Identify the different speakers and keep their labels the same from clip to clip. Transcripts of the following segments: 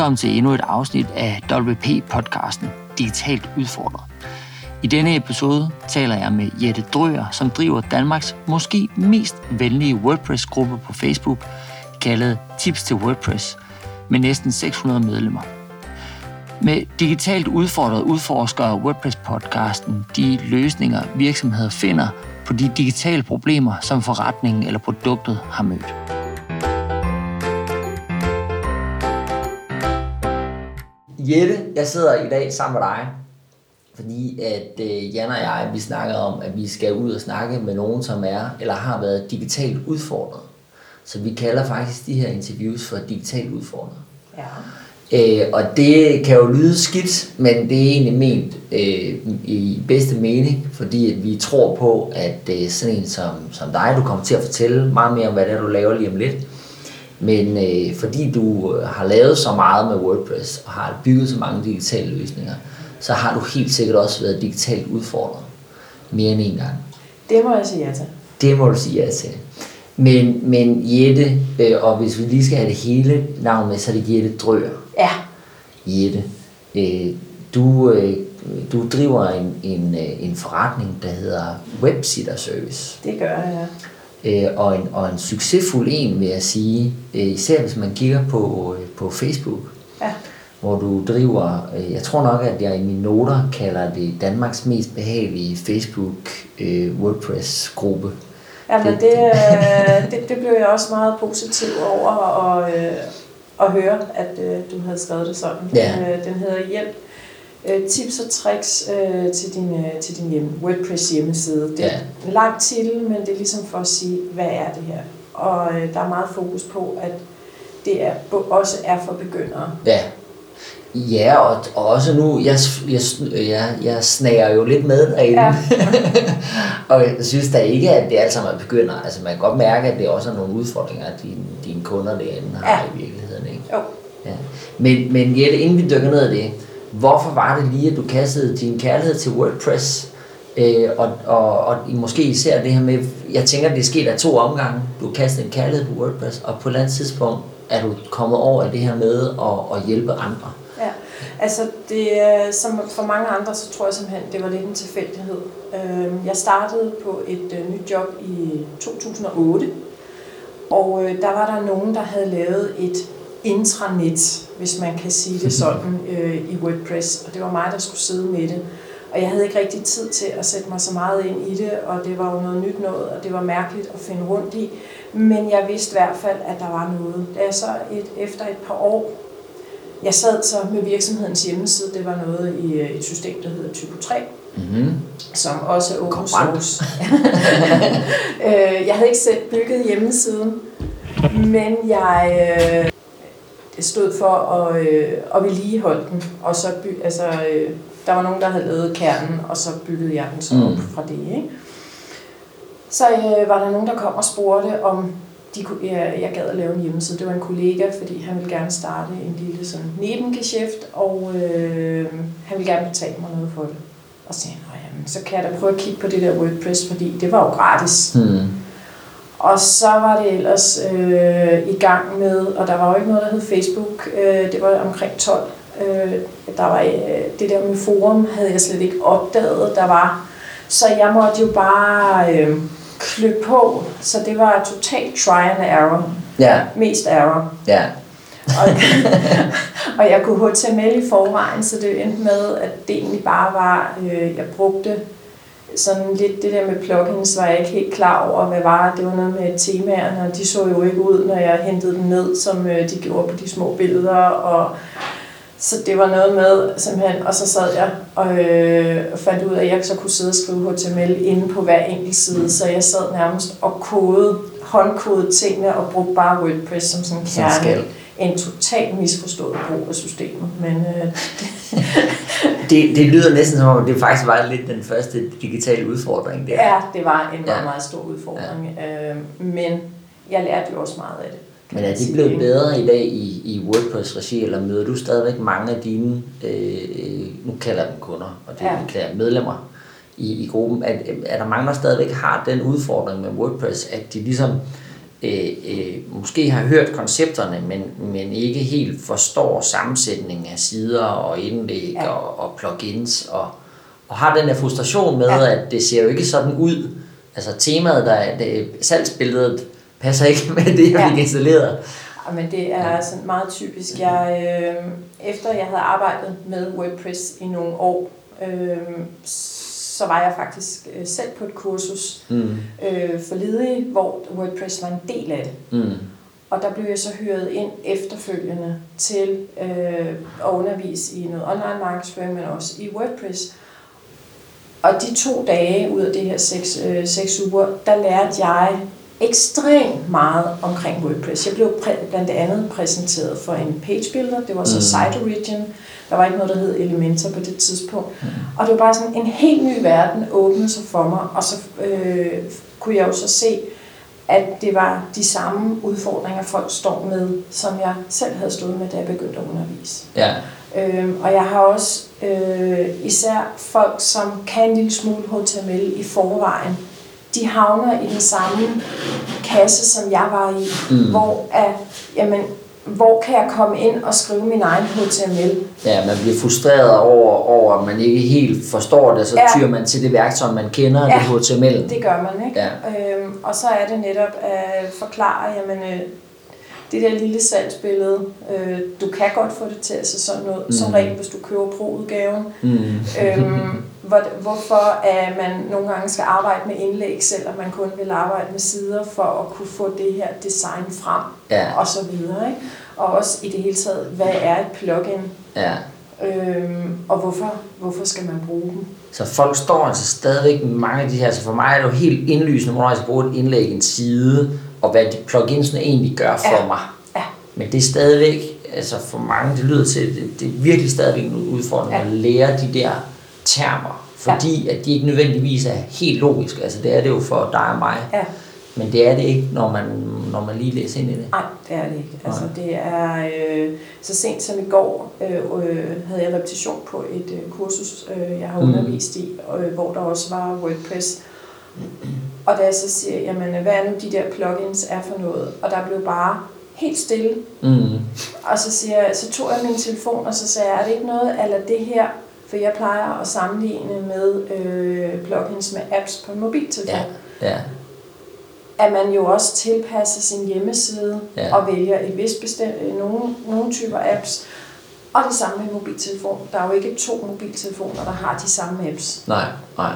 Speaker 1: Velkommen til endnu et afsnit af WP-podcasten Digitalt Udfordret. I denne episode taler jeg med Jette Drøer, som driver Danmarks måske mest venlige WordPress-gruppe på Facebook, kaldet Tips til WordPress, med næsten 600 medlemmer. Med digitalt udfordret udforsker WordPress-podcasten de løsninger, virksomheder finder på de digitale problemer, som forretningen eller produktet har mødt. Jette, jeg sidder i dag sammen med dig, fordi at øh, Jan og jeg, vi snakker om, at vi skal ud og snakke med nogen, som er eller har været digitalt udfordret. Så vi kalder faktisk de her interviews for digitalt udfordret.
Speaker 2: Ja.
Speaker 1: Øh, og det kan jo lyde skidt, men det er egentlig ment øh, i bedste mening, fordi at vi tror på, at øh, sådan en som, som dig, du kommer til at fortælle meget mere om, hvad det er, du laver lige om lidt. Men øh, fordi du har lavet så meget med WordPress og har bygget så mange digitale løsninger, så har du helt sikkert også været digitalt udfordret mere end en gang.
Speaker 2: Det må jeg sige ja til.
Speaker 1: Det må du sige ja til. Men, men Jette, øh, og hvis vi lige skal have det hele navn med, så er det Jette Drøger.
Speaker 2: Ja.
Speaker 1: Jette, øh, du, øh, du driver en, en, øh, en forretning, der hedder Websitter Service.
Speaker 2: Det gør jeg,
Speaker 1: Øh, og, en, og en succesfuld en, vil jeg sige, øh, især hvis man kigger på, øh, på Facebook,
Speaker 2: ja.
Speaker 1: hvor du driver, øh, jeg tror nok, at jeg i mine noter kalder det Danmarks mest behagelige Facebook øh, WordPress-gruppe.
Speaker 2: Ja, men det, øh, det, det blev jeg også meget positiv over at, øh, at høre, at øh, du havde skrevet det sådan.
Speaker 1: Ja.
Speaker 2: Den, øh, den hedder Hjælp øh, tips og tricks øh, til din, øh, til din hjem, WordPress hjemmeside. Det er
Speaker 1: Ja.
Speaker 2: en lang titel, men det er ligesom for at sige, hvad er det her? Og øh, der er meget fokus på, at det er, også er for begyndere.
Speaker 1: Ja. Ja, og, og også nu, jeg, jeg, jeg, jeg snager jo lidt med derinde.
Speaker 2: Ja.
Speaker 1: og jeg synes da ikke, at det alt sammen er begynder. Altså man kan godt mærke, at det også er nogle udfordringer, dine, dine kunder derinde har
Speaker 2: Ja.
Speaker 1: i virkeligheden. Ikke?
Speaker 2: Jo.
Speaker 1: Ja. Men, men Jette, inden vi dykker ned i det, hvorfor var det lige, at du kastede din kærlighed til WordPress? Øh, og, og, og måske især det her med, jeg tænker, det er sket af to omgange. Du har kastet en kærlighed på WordPress, og på et eller andet tidspunkt er du kommet over i det her med at, at hjælpe andre.
Speaker 2: Ja, altså det, er- som for mange andre, så tror jeg simpelthen, det var lidt en tilfældighed. Øhm, jeg startede på et øh, nyt job i 2008, og øh, der var der nogen, der havde lavet et intranet, hvis man kan sige det sådan, øh, i WordPress, og det var mig, der skulle sidde med det. Og jeg havde ikke rigtig tid til at sætte mig så meget ind i det, og det var jo noget nyt noget, og det var mærkeligt at finde rundt i. Men jeg vidste i hvert fald, at der var noget. Da jeg så et, efter et par år jeg sad så med virksomhedens hjemmeside. Det var noget i øh, et system, der hedder Typo 3,
Speaker 1: Mm-hmm.
Speaker 2: som også er open source. Øh, jeg havde ikke selv bygget hjemmesiden, men jeg øh, stod for at, øh, at vedligeholde den. Og så by, altså, øh, der var nogen, der havde lavet kernen, og så byggede jeg den så op
Speaker 1: Mm.
Speaker 2: fra det. Ikke? Så øh, var der nogen, der kom og spurgte, om de kunne, jeg, jeg gad at lave en hjemmeside. Det var en kollega, fordi han ville gerne starte en lille sådan nebengeschæft, og øh, han ville gerne betale mig noget for det. Og så sagde jeg, "Nå, jamen, så kan jeg da prøve at kigge på det der WordPress, fordi det var jo gratis.
Speaker 1: Hmm.
Speaker 2: Og så var det ellers øh, i gang med, og der var jo ikke noget, der hed Facebook, øh, det var omkring 12. Øh, der var øh, det der med forum, havde jeg slet ikke opdaget, der var. Så jeg måtte jo bare øh, klø på, så det var totalt try and error,
Speaker 1: Ja,
Speaker 2: mest error.
Speaker 1: ja.
Speaker 2: Og, og jeg kunne HTML i forvejen, så det endte med, at det egentlig bare var, øh, jeg brugte sådan lidt det der med plugins, var jeg ikke helt klar over, hvad var. Det var noget med temaerne, og de så jo ikke ud, når jeg hentede dem ned, som øh, de gjorde på de små billeder. Og, så det var noget med simpelthen, og så sad jeg og øh, fandt ud af, at jeg så kunne sidde og skrive HTML inde på hver enkelt side, så jeg sad nærmest og kode, håndkodede tingene og brugte bare WordPress som sådan en
Speaker 1: Som
Speaker 2: kerne
Speaker 1: skal.
Speaker 2: En totalt misforstået brug af systemet. Men øh,
Speaker 1: Det, det lyder næsten som om, det faktisk var lidt den første digitale udfordring der.
Speaker 2: ja, det var en meget,
Speaker 1: Ja.
Speaker 2: meget stor udfordring. Ja. Øh, men jeg lærte jo også meget af det.
Speaker 1: Men er det blevet bedre i dag i, i WordPress-regi, eller møder du stadigvæk mange af dine, øh, nu kalder jeg dem kunder, og det
Speaker 2: Ja.
Speaker 1: kalder medlemmer i, i gruppen, at, er der mange, der stadigvæk har den udfordring med WordPress, at de ligesom øh, øh, måske har hørt koncepterne, men, men ikke helt forstår sammensætningen af sider og indlæg ja. og, og plugins, og, og har den her frustration med, ja. at det ser jo ikke sådan ud. Altså temaet, der det, salgsbilledet passer ikke med det, jeg ja. fik installeret.
Speaker 2: Men det er sådan meget typisk. Jeg, øh, efter jeg havde arbejdet med WordPress i nogle år, øh, så var jeg faktisk øh, selv på et kursus mm. øh, for ledige, hvor WordPress var en del af det. Mm. Og der blev jeg så høret ind efterfølgende til øh, at undervise i noget online markedsføring, men også i WordPress. Og de to dage ud af det her seks, øh, seks uger, der lærte jeg ekstremt meget omkring WordPress. Jeg blev blandt andet præsenteret for en page builder, det var så mm. Site Origin, der var ikke noget, der hed Elementor på det tidspunkt. Mm. Og det var bare sådan en helt ny verden åbnede sig for mig, og så øh, kunne jeg jo så se, at det var de samme udfordringer, folk står med, som jeg selv havde stået med, da jeg begyndte at undervise. Ja. Øhm, og jeg har også øh, især folk, som kan en lille smule HTML i forvejen, de havner i den samme kasse, som jeg var i, mm. hvor at, jamen, hvor kan jeg komme ind og skrive min egen HTML?
Speaker 1: Ja, man bliver frustreret over, over at man ikke helt forstår det, så ja. tyrer man til det værktøj, man kender, ja, det HTML.
Speaker 2: det gør man, ikke? Ja. Øhm, og så er det netop at forklare, jamen, øh, det der lille salgsbillede, øh, du kan godt få det til at se sådan ud, mm. som regel, hvis du køber pro-udgaven. Mm. øhm, hvor, hvorfor at man nogle gange skal arbejde med indlæg, selvom man kun vil arbejde med sider for at kunne få det her design frem, ja. og så videre. Ikke? Og også i det hele taget, hvad er et plugin? Ja. Øhm, og hvorfor, hvorfor skal man bruge dem?
Speaker 1: Så folk står altså stadigvæk mange af de her, så altså for mig er det jo helt indlysende, hvornår jeg skal bruge et indlæg i en side, og hvad de pluginsene egentlig gør for ja. mig. Ja. Men det er stadigvæk, altså for mange, det lyder til, det, det er virkelig stadigvæk en udfordring ja. at lære de der termer, fordi ja. at de ikke nødvendigvis er helt logiske. Altså det er det jo for dig og mig. Ja. Men det er det ikke, når man, når man lige læser ind i det.
Speaker 2: Nej, det er det ikke. Altså, det er øh, så sent som i går øh, øh, havde jeg repetition på et øh, kursus, øh, jeg har mm. undervist i, øh, hvor der også var WordPress. Og da jeg så siger, jamen hvad er nu de der plugins er for noget? Og der blev bare helt stille. Mm. Og så, siger jeg, så tog jeg min telefon, og så sagde jeg, er det ikke noget, eller det her, for jeg plejer at sammenligne med øh, plugins med apps på en mobiltelefon. Ja. Ja. At man jo også tilpasser sin hjemmeside ja. og vælger et vist bestemt, øh, nogle, nogle typer apps. Og det samme med mobiltelefon. Der er jo ikke to mobiltelefoner, der har de samme apps.
Speaker 1: Nej, nej.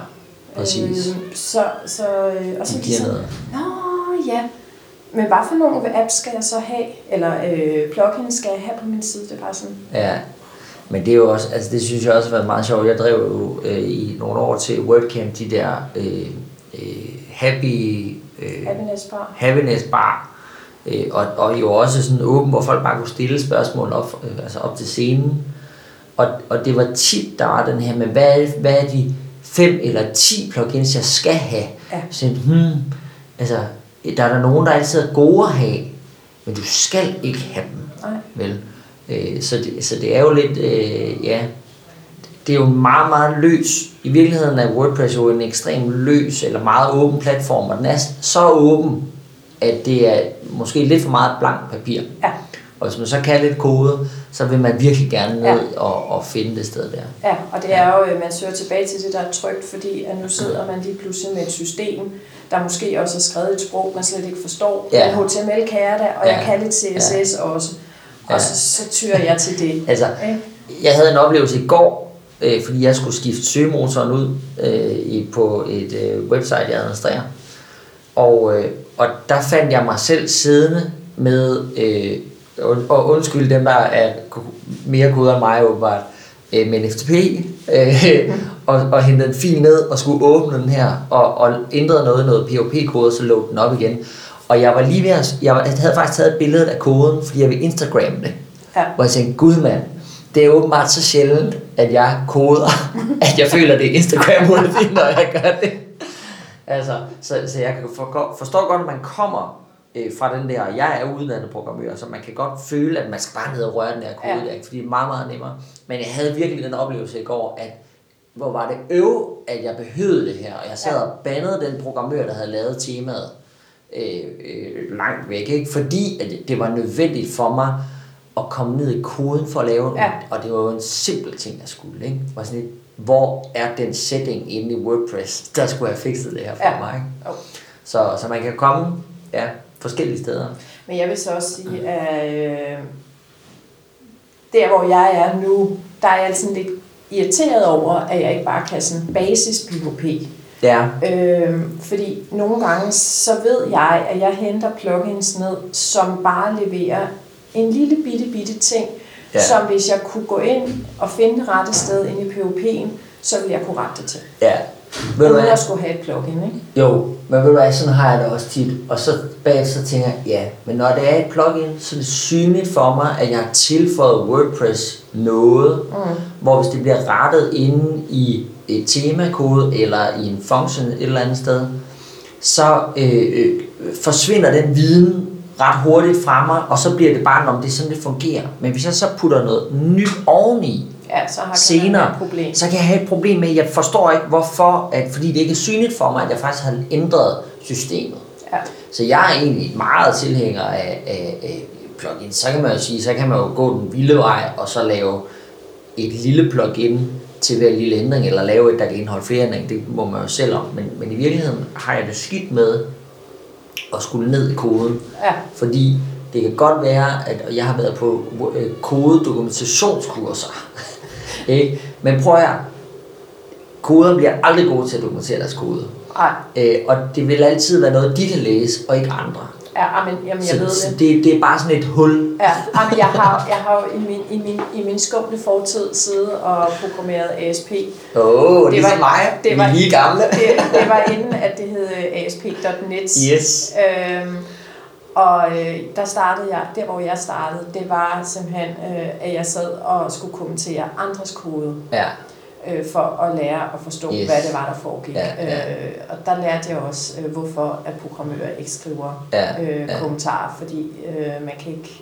Speaker 1: Præcis. Øh,
Speaker 2: så, så, øh, og så de sådan, Nå, ja. Men hvad for nogle apps skal jeg så have? Eller øh, plugins skal jeg have på min side? Det er bare sådan.
Speaker 1: Ja, men det er jo også, altså det synes jeg også har været meget sjovt. Jeg drev jo øh, i nogle år til WordCamp de der øh, øh, happy,
Speaker 2: øh, happiness bar,
Speaker 1: happiness bar øh, og, og jo også sådan åben, hvor folk bare kunne stille spørgsmål op, øh, altså op til scenen. Og, og det var tit, der var den her med, hvad hvad er de fem eller ti plugins, jeg skal have? Ja. Så hmm, altså, der er der nogen, der altid er gode at have, men du skal ikke have dem. Nej. Vel? Øh, så, det, så det er jo lidt, øh, ja, det er jo meget, meget løs. I virkeligheden er WordPress jo en ekstrem løs eller meget åben platform, og den er så åben, at det er måske lidt for meget blank papir. Ja. Og hvis man så kan lidt kode, så vil man virkelig gerne ned ja. og, og finde det sted der.
Speaker 2: Ja, og det er jo, øh, man søger tilbage til det, der er trygt, fordi at nu sidder man lige pludselig med et system, der måske også har skrevet et sprog, man slet ikke forstår. Ja. Men HTML kan jeg da, og ja. jeg kan lidt CSS ja. også og så, så tyrer jeg til det.
Speaker 1: altså, jeg havde en oplevelse i går, øh, fordi jeg skulle skifte søgemotoren ud øh, i, på et øh, website, jeg administrerer. Og, øh, og der fandt jeg mig selv siddende med, øh, og undskyld dem, der er mere gode end mig åbenbart, øh, med en FTP, øh, og, og hentede en fil ned og skulle åbne den her, og, og ændrede noget, noget PHP-kode, så lå den op igen. Og jeg var lige ved at, jeg havde faktisk taget et billede af koden, fordi jeg vil Instagram det. Ja. Hvor jeg tænkte, gud mand, det er åbenbart så sjældent, at jeg koder, at jeg føler, det er instagram når jeg gør det. Altså, så, så jeg kan for, forstå godt, at man kommer øh, fra den der, jeg er uddannet programmør, så man kan godt føle, at man skal bare ned og røre den der kode ja. der, fordi det er meget, meget nemmere. Men jeg havde virkelig den oplevelse i går, at hvor var det øv, at jeg behøvede det her, og jeg sad ja. og bandede den programmør, der havde lavet temaet øh, øh, langt væk, ikke? fordi at det var nødvendigt for mig at komme ned i koden for at lave
Speaker 2: Ja.
Speaker 1: og det var jo en simpel ting, jeg skulle. Ikke? Var sådan lidt, hvor er den setting inde i WordPress, der skulle have fikset det her for
Speaker 2: Ja.
Speaker 1: mig. Ikke? Så, så man kan komme ja, forskellige steder.
Speaker 2: Men jeg vil så også sige, at øh, der hvor jeg er nu, der er jeg sådan lidt irriteret over, at jeg ikke bare kan sådan basis PHP.
Speaker 1: Ja,
Speaker 2: Øh, fordi nogle gange, så ved jeg, at jeg henter plugins ned, som bare leverer en lille bitte, bitte ting,
Speaker 1: Ja.
Speaker 2: som hvis jeg kunne gå ind og finde det rette sted inde i PHP'en, så ville jeg kunne rette det til.
Speaker 1: ja. Ved du hvad?
Speaker 2: skulle have et plugin, ikke?
Speaker 1: Jo, men ved du hvad, sådan har jeg det også tit. Og så bagefter så tænker jeg, ja, men når det er et plugin, så er det synligt for mig, at jeg har tilføjet WordPress noget, mm. hvor hvis det bliver rettet inde i et temakode eller i en function et eller andet sted, så øh, øh, forsvinder den viden ret hurtigt fra mig, og så bliver det bare, om det er sådan, det fungerer. Men hvis jeg så putter noget nyt oveni,
Speaker 2: Ja, så har
Speaker 1: senere,
Speaker 2: problem.
Speaker 1: så kan jeg have et problem med, at jeg forstår ikke, hvorfor, at, fordi det ikke er synligt for mig, at jeg faktisk har ændret systemet.
Speaker 2: Ja.
Speaker 1: Så jeg er egentlig meget tilhænger af, af, af plugins. Så kan man jo sige, så kan man jo gå den vilde vej, og så lave et lille plugin til hver lille ændring, eller lave et, der kan indeholde flere ændringer. Det må man jo selv om. Men, men i virkeligheden har jeg det skidt med at skulle ned i koden.
Speaker 2: Ja.
Speaker 1: Fordi det kan godt være, at jeg har været på øh, kodedokumentationskurser. Ikke? Men prøv at koder bliver aldrig gode til at dokumentere deres kode.
Speaker 2: Ej,
Speaker 1: Øh, og det vil altid være noget, de kan læse, og ikke andre.
Speaker 2: ja, men, jamen, jeg
Speaker 1: så,
Speaker 2: ved
Speaker 1: så
Speaker 2: det.
Speaker 1: det, det er bare sådan et hul.
Speaker 2: Ja, ah, men jeg har, jeg har jo i min, i min, i min skumle fortid siddet og programmeret ASP.
Speaker 1: Åh, oh,
Speaker 2: Det
Speaker 1: ligesom
Speaker 2: var-
Speaker 1: mig.
Speaker 2: det var-
Speaker 1: lige gamle.
Speaker 2: Det, det var inden, at det hed ASP.net.
Speaker 1: Yes.
Speaker 2: Øhm, og øh, der startede jeg, der hvor jeg startede, det var simpelthen, øh, at jeg sad og skulle kommentere andres kode,
Speaker 1: Ja,
Speaker 2: øh, for at lære at forstå,
Speaker 1: Yes.
Speaker 2: hvad det var, der foregik.
Speaker 1: Ja, ja.
Speaker 2: Øh, og der lærte jeg også, øh, hvorfor at programmører ikke skriver
Speaker 1: ja,
Speaker 2: øh,
Speaker 1: ja.
Speaker 2: kommentarer, fordi øh, man kan ikke...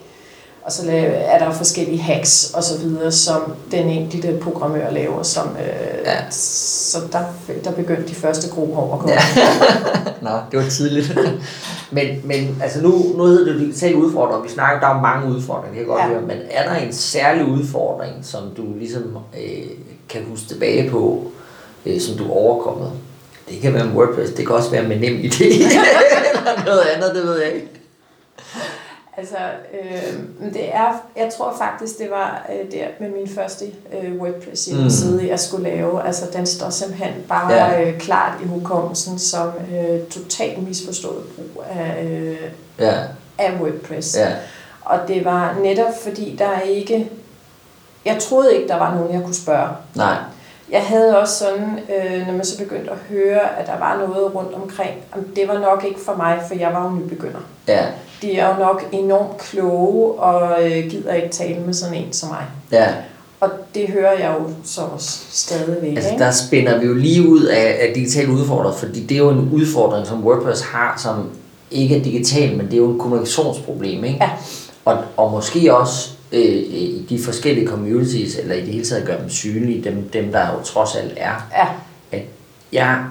Speaker 2: Og så er der forskellige hacks og så videre, som den enkelte programmør laver, som, øh,
Speaker 1: Ja.
Speaker 2: så der, der begyndte de første grohår at komme.
Speaker 1: Ja. Nå, det var tidligt. men, men altså nu, nu hedder det jo digitale udfordringer, vi snakker, der er mange udfordringer, det kan jeg godt
Speaker 2: Ja.
Speaker 1: høre, men er der en særlig udfordring, som du ligesom øh, kan huske tilbage på, øh, som du er overkommet? Det kan være med WordPress, det kan også være med nem idé, eller noget andet, det ved jeg ikke.
Speaker 2: Altså, øh, det er, jeg tror faktisk, det var øh, der med min første øh, WordPress hjemmeside, mm. jeg skulle lave. Altså, den står simpelthen bare
Speaker 1: ja.
Speaker 2: øh, klart i hukommelsen som øh, totalt misforstået brug af, øh,
Speaker 1: Ja,
Speaker 2: af WordPress.
Speaker 1: ja,
Speaker 2: Og det var netop fordi, der ikke... Jeg troede ikke, der var nogen, jeg kunne spørge.
Speaker 1: nej,
Speaker 2: Jeg havde også sådan, øh, når man så begyndte at høre, at der var noget rundt omkring, om det var nok ikke for mig, for jeg var jo nybegynder.
Speaker 1: ja,
Speaker 2: De er jo nok enormt kloge og øh, gider ikke tale med sådan en som mig.
Speaker 1: ja.
Speaker 2: Og det hører jeg jo så også stadigvæk.
Speaker 1: Altså,
Speaker 2: ikke?
Speaker 1: der spænder vi jo lige ud af, af digitale udfordringer, fordi det er jo en udfordring, som WordPress har, som ikke er digital, men det er jo en kommunikationsproblem, ikke?
Speaker 2: Ja.
Speaker 1: Og, og måske også øh, i de forskellige communities, eller i det hele taget gøre dem synlige, dem, dem der jo trods alt er,
Speaker 2: Ja,
Speaker 1: at jeg,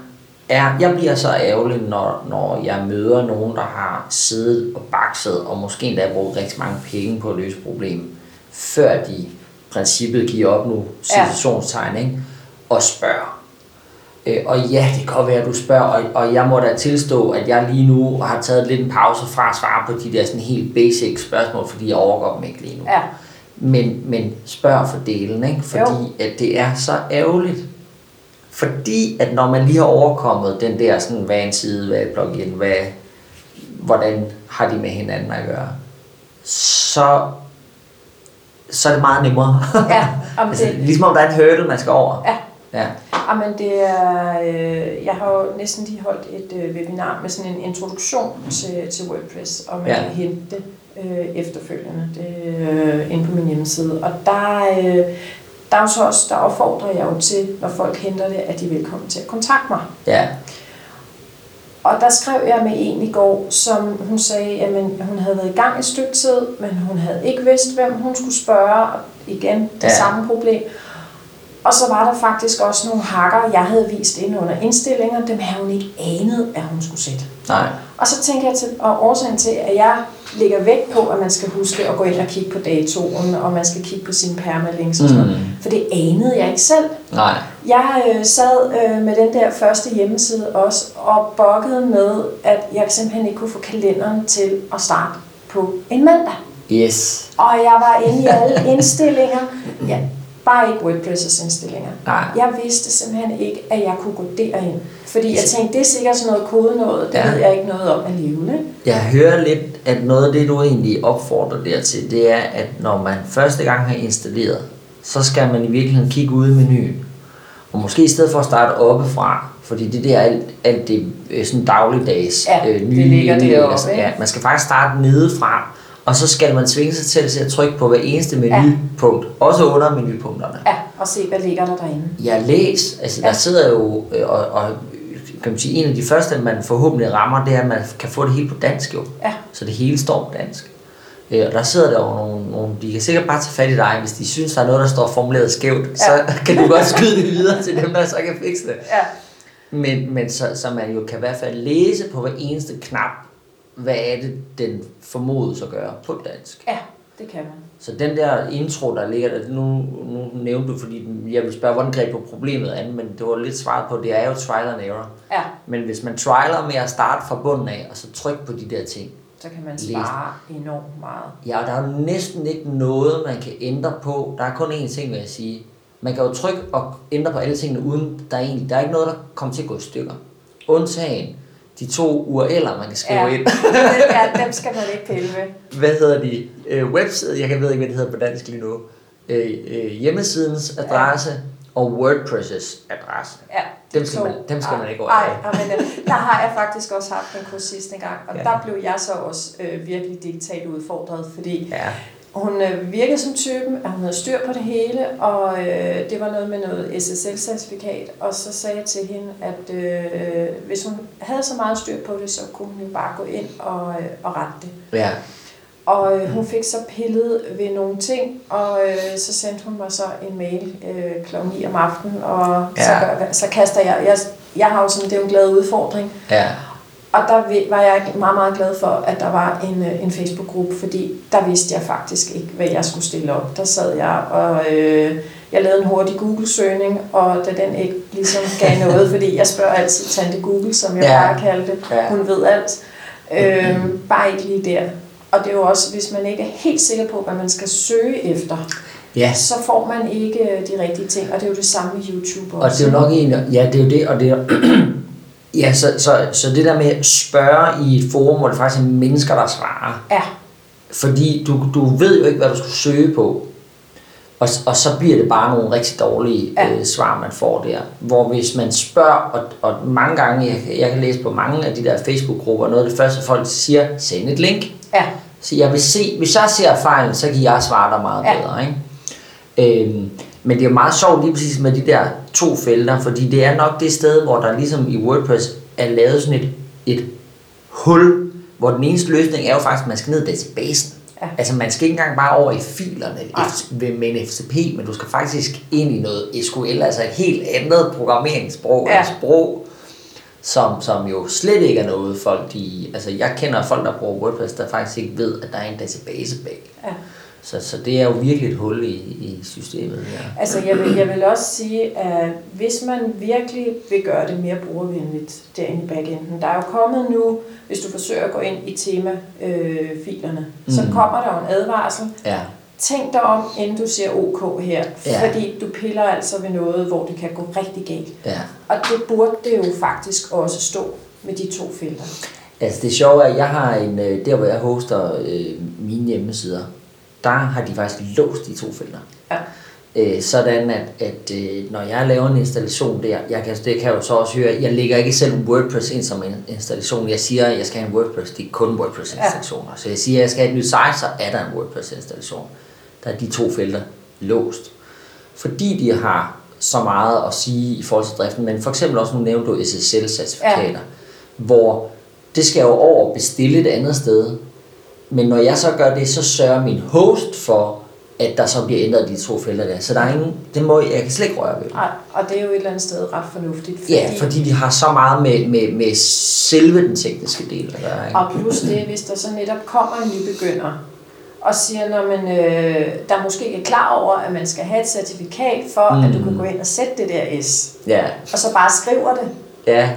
Speaker 1: er, jeg bliver så ærgerlig, når, når jeg møder nogen, der har siddet og bakset, og måske endda brugt rigtig mange penge på at løse problemet, før de princippet giver op nu, situationstegn, ikke? og spørger. Øh, og ja, det kan godt være, at du spørger, og, og jeg må da tilstå, at jeg lige nu har taget lidt en pause fra at svare på de der sådan helt basic spørgsmål, fordi jeg overgår dem ikke lige nu.
Speaker 2: ja,
Speaker 1: Men, men spørg for delen, ikke? fordi
Speaker 2: Jo.
Speaker 1: at det er så ærgerligt. Fordi at når man lige har overkommet den der, sådan, hvad er en side, hvad er et plugin, hvad, hvordan har de med hinanden at gøre, så, så er det meget nemmere.
Speaker 2: ja. Om
Speaker 1: altså,
Speaker 2: det,
Speaker 1: ligesom om der er en hurdle, man skal over.
Speaker 2: Ja.
Speaker 1: Ja,
Speaker 2: Jamen det er, øh, jeg har jo næsten lige holdt et øh, webinar med sådan en introduktion til, til WordPress, og man
Speaker 1: Ja.
Speaker 2: kan hente det øh, efterfølgende det, øh, inde på min hjemmeside. Og der, øh, også, der opfordrer jeg jo til, når folk henter det, at de er velkommen til at kontakte mig.
Speaker 1: ja,
Speaker 2: Og der skrev jeg med en i går, som hun sagde, at hun havde været i gang et stykke tid, men hun havde ikke vidst, hvem hun skulle spørge. Igen, det
Speaker 1: ja.
Speaker 2: samme problem. Og så var der faktisk også nogle hakker, jeg havde vist ind under indstillinger, dem havde hun ikke anet, at hun skulle sætte.
Speaker 1: Nej.
Speaker 2: Og så tænker jeg til, og årsagen til, at jeg lægger vægt på, at man skal huske at gå ind og kigge på datoen, og man skal kigge på sine permalinks og sådan noget.
Speaker 1: Mm.
Speaker 2: For det anede jeg ikke selv.
Speaker 1: Nej.
Speaker 2: Jeg øh, sad øh, med den der første hjemmeside også, og bokkede med, at jeg simpelthen ikke kunne få kalenderen til at starte på en mandag.
Speaker 1: Yes.
Speaker 2: Og jeg var inde i alle indstillinger. Ja, bare ikke WordPress' indstillinger.
Speaker 1: Nej.
Speaker 2: Jeg vidste simpelthen ikke, at jeg kunne gå derind. Fordi jeg tænkte, det er sikkert sådan noget kode noget, det
Speaker 1: Ja.
Speaker 2: ved jeg ikke noget om alligevel.
Speaker 1: Jeg hører lidt, at noget af det, du egentlig opfordrer dertil, det er, at når man første gang har installeret, så skal man i virkeligheden kigge ud i menuen. Og måske i stedet for at starte oppefra, fordi det der alt, alt det øh, sådan dagligdags
Speaker 2: Ja, det ligger deroppe,
Speaker 1: altså, ja, man skal faktisk starte nedefra, og så skal man tvinge sig til at trykke på hver eneste menupunkt, også under menupunkterne.
Speaker 2: Ja, og se, hvad ligger der derinde.
Speaker 1: Jeg læs, altså
Speaker 2: Ja.
Speaker 1: der sidder jo, øh, og, og kan man sige, en af de første, man forhåbentlig rammer, det er, at man kan få det hele på dansk jo.
Speaker 2: Ja.
Speaker 1: Så det hele står på dansk. Øh, Og der sidder der jo nogle, nogle, de kan sikkert bare tage fat i dig, hvis de synes, der er noget, der står formuleret skævt, ja. så kan du godt skyde det videre til dem, der så kan fikse det.
Speaker 2: Ja,
Speaker 1: Men, men så, så man jo kan i hvert fald læse på hver eneste knap, hvad er det, den formodes at gøre på dansk.
Speaker 2: ja, det kan man.
Speaker 1: Så den der intro, der ligger der, nu, nu nævnte du, fordi jeg vil spørge, hvordan greb du problemet an, men det var lidt svaret på, det er jo trial and error.
Speaker 2: Ja,
Speaker 1: Men hvis man trialer med at starte fra bunden af, og så trykke på de der ting,
Speaker 2: så kan man
Speaker 1: Læs.
Speaker 2: spare enormt meget.
Speaker 1: ja, og der er jo næsten ikke noget, man kan ændre på. Der er kun én ting, vil jeg sige. Man kan jo trykke og ændre på alle tingene, uden der er, egentlig, der er ikke noget, der kommer til at gå i stykker. Undtagen de to URL'er, man kan skrive
Speaker 2: Ja.
Speaker 1: ind.
Speaker 2: ja, dem skal man ikke pille ved.
Speaker 1: hvad hedder de? Øh, webside, jeg kan ved ikke, hvad det hedder på dansk lige nu. Øh, øh, hjemmesidens adresse ja. og WordPress' adresse.
Speaker 2: Ja,
Speaker 1: Dem skal
Speaker 2: to.
Speaker 1: man- dem skal man ikke
Speaker 2: Nej,
Speaker 1: overhøre.
Speaker 2: men øh, der har jeg faktisk også haft en kurs sidste gang, og
Speaker 1: ja.
Speaker 2: der blev jeg så også øh, virkelig digitalt udfordret, fordi
Speaker 1: Ja.
Speaker 2: Hun øh, virkede som typen, at hun havde styr på det hele, og øh, det var noget med noget SSL-certifikat, og så sagde jeg til hende, at øh, hvis hun havde så meget styr på det, så kunne hun jo bare gå ind og, øh, og rette det.
Speaker 1: Ja.
Speaker 2: Og øh, hun fik så pillet ved nogle ting, og øh, så sendte hun mig så en mail øh, kl. 9 om aftenen, og ja. så, gør, så kaster jeg, jeg, jeg har jo sådan, det er jo en glad udfordring,
Speaker 1: Ja.
Speaker 2: Og der var jeg meget, meget glad for, at der var en, øh, en Facebook-gruppe, fordi der vidste jeg faktisk ikke, hvad jeg skulle stille op. Der sad jeg, og øh, jeg lavede en hurtig Google-søgning, og da den ikke ligesom gav noget, fordi jeg spørger altid Tante Google, som jeg
Speaker 1: Ja.
Speaker 2: bare kalde det,
Speaker 1: Ja.
Speaker 2: hun ved alt. Øh, bare ikke lige der. Og det er jo også, hvis man ikke er helt sikker på, hvad man skal søge efter,
Speaker 1: Ja.
Speaker 2: så får man ikke øh, de rigtige ting, og det er jo det samme med YouTube
Speaker 1: Og
Speaker 2: også.
Speaker 1: det er jo nok en, ja, det er jo det, og det er, ja, så, så, så det der med at spørge i et forum, hvor det faktisk er mennesker, der svarer,
Speaker 2: Ja,
Speaker 1: fordi du, du ved jo ikke, hvad du skal søge på, og, og så bliver det bare nogle rigtig dårlige
Speaker 2: Ja.
Speaker 1: øh, svar, man får der. Hvor hvis man spørger, og, og mange gange, jeg, jeg kan læse på mange af de der Facebook-grupper, noget af det første folk siger, send et link.
Speaker 2: ja,
Speaker 1: Så jeg vil se, hvis jeg ser fejlen, så kan jeg svare dig meget
Speaker 2: Ja.
Speaker 1: bedre. Ikke? Øhm, men det er jo meget sjovt lige præcis med de der to felter, fordi det er nok det sted, hvor der ligesom i WordPress er lavet sådan et, et hul, hvor den eneste løsning er jo faktisk, at man skal ned i databasen.
Speaker 2: Ja.
Speaker 1: Altså man skal ikke engang bare over i filerne ved- med en FTP, men du skal faktisk ind i noget SQL, altså et helt andet programmeringssprog,
Speaker 2: ja.
Speaker 1: et sprog, som, som jo slet ikke er noget folk, de, altså jeg kender folk, der bruger WordPress, der faktisk ikke ved, at der er en database bag.
Speaker 2: ja.
Speaker 1: Så, så det er jo virkelig et hul i, i systemet her.
Speaker 2: Altså, jeg vil, jeg vil også sige, at hvis man virkelig vil gøre det mere brugervenligt derinde i backenden, der er jo kommet nu, hvis du forsøger at gå ind i tema-filerne, øh, så
Speaker 1: Mm.
Speaker 2: kommer der jo en advarsel.
Speaker 1: Ja,
Speaker 2: Tænk dig om, inden du siger OK her,
Speaker 1: Ja.
Speaker 2: fordi du piller altså ved noget, hvor det kan gå rigtig galt.
Speaker 1: ja.
Speaker 2: Og det burde det jo faktisk også stå med de to felter.
Speaker 1: Altså det sjove er, at jeg har en, øh, der hvor jeg hoster øh, mine hjemmesider, der har de faktisk låst de to felter.
Speaker 2: Ja.
Speaker 1: Øh, sådan at, at øh, når jeg laver en installation der, jeg kan, det kan jeg jo så også høre, jeg lægger ikke selv WordPress ind som en installation. Jeg siger, at jeg skal have en WordPress, det er kun WordPress installationer. Ja. Så jeg siger, at jeg skal have et nyt site, så er der en WordPress installation. Der er de to felter låst. Fordi de har så meget at sige i forhold til driften, men for eksempel også, nu nævnte du SSL-certifikater, ja. hvor det skal jo over bestille et andet sted. Men når jeg så gør det, så sørger min host for, at der så bliver ændret de to felter der. Så der er ingen, det må, jeg kan slet ikke røre ved.
Speaker 2: Nej, og det er jo et eller andet sted ret fornuftigt.
Speaker 1: Fordi, ja, fordi de har så meget med, med, med selve den tekniske del gøre. Ikke?
Speaker 2: Og plus det, hvis der så netop kommer en nybegynder, og siger, når man øh, der måske ikke er klar over, at man skal have et certifikat for, mm. at du kan gå ind og sætte det der S.
Speaker 1: Ja.
Speaker 2: Og så bare skriver det.
Speaker 1: Ja.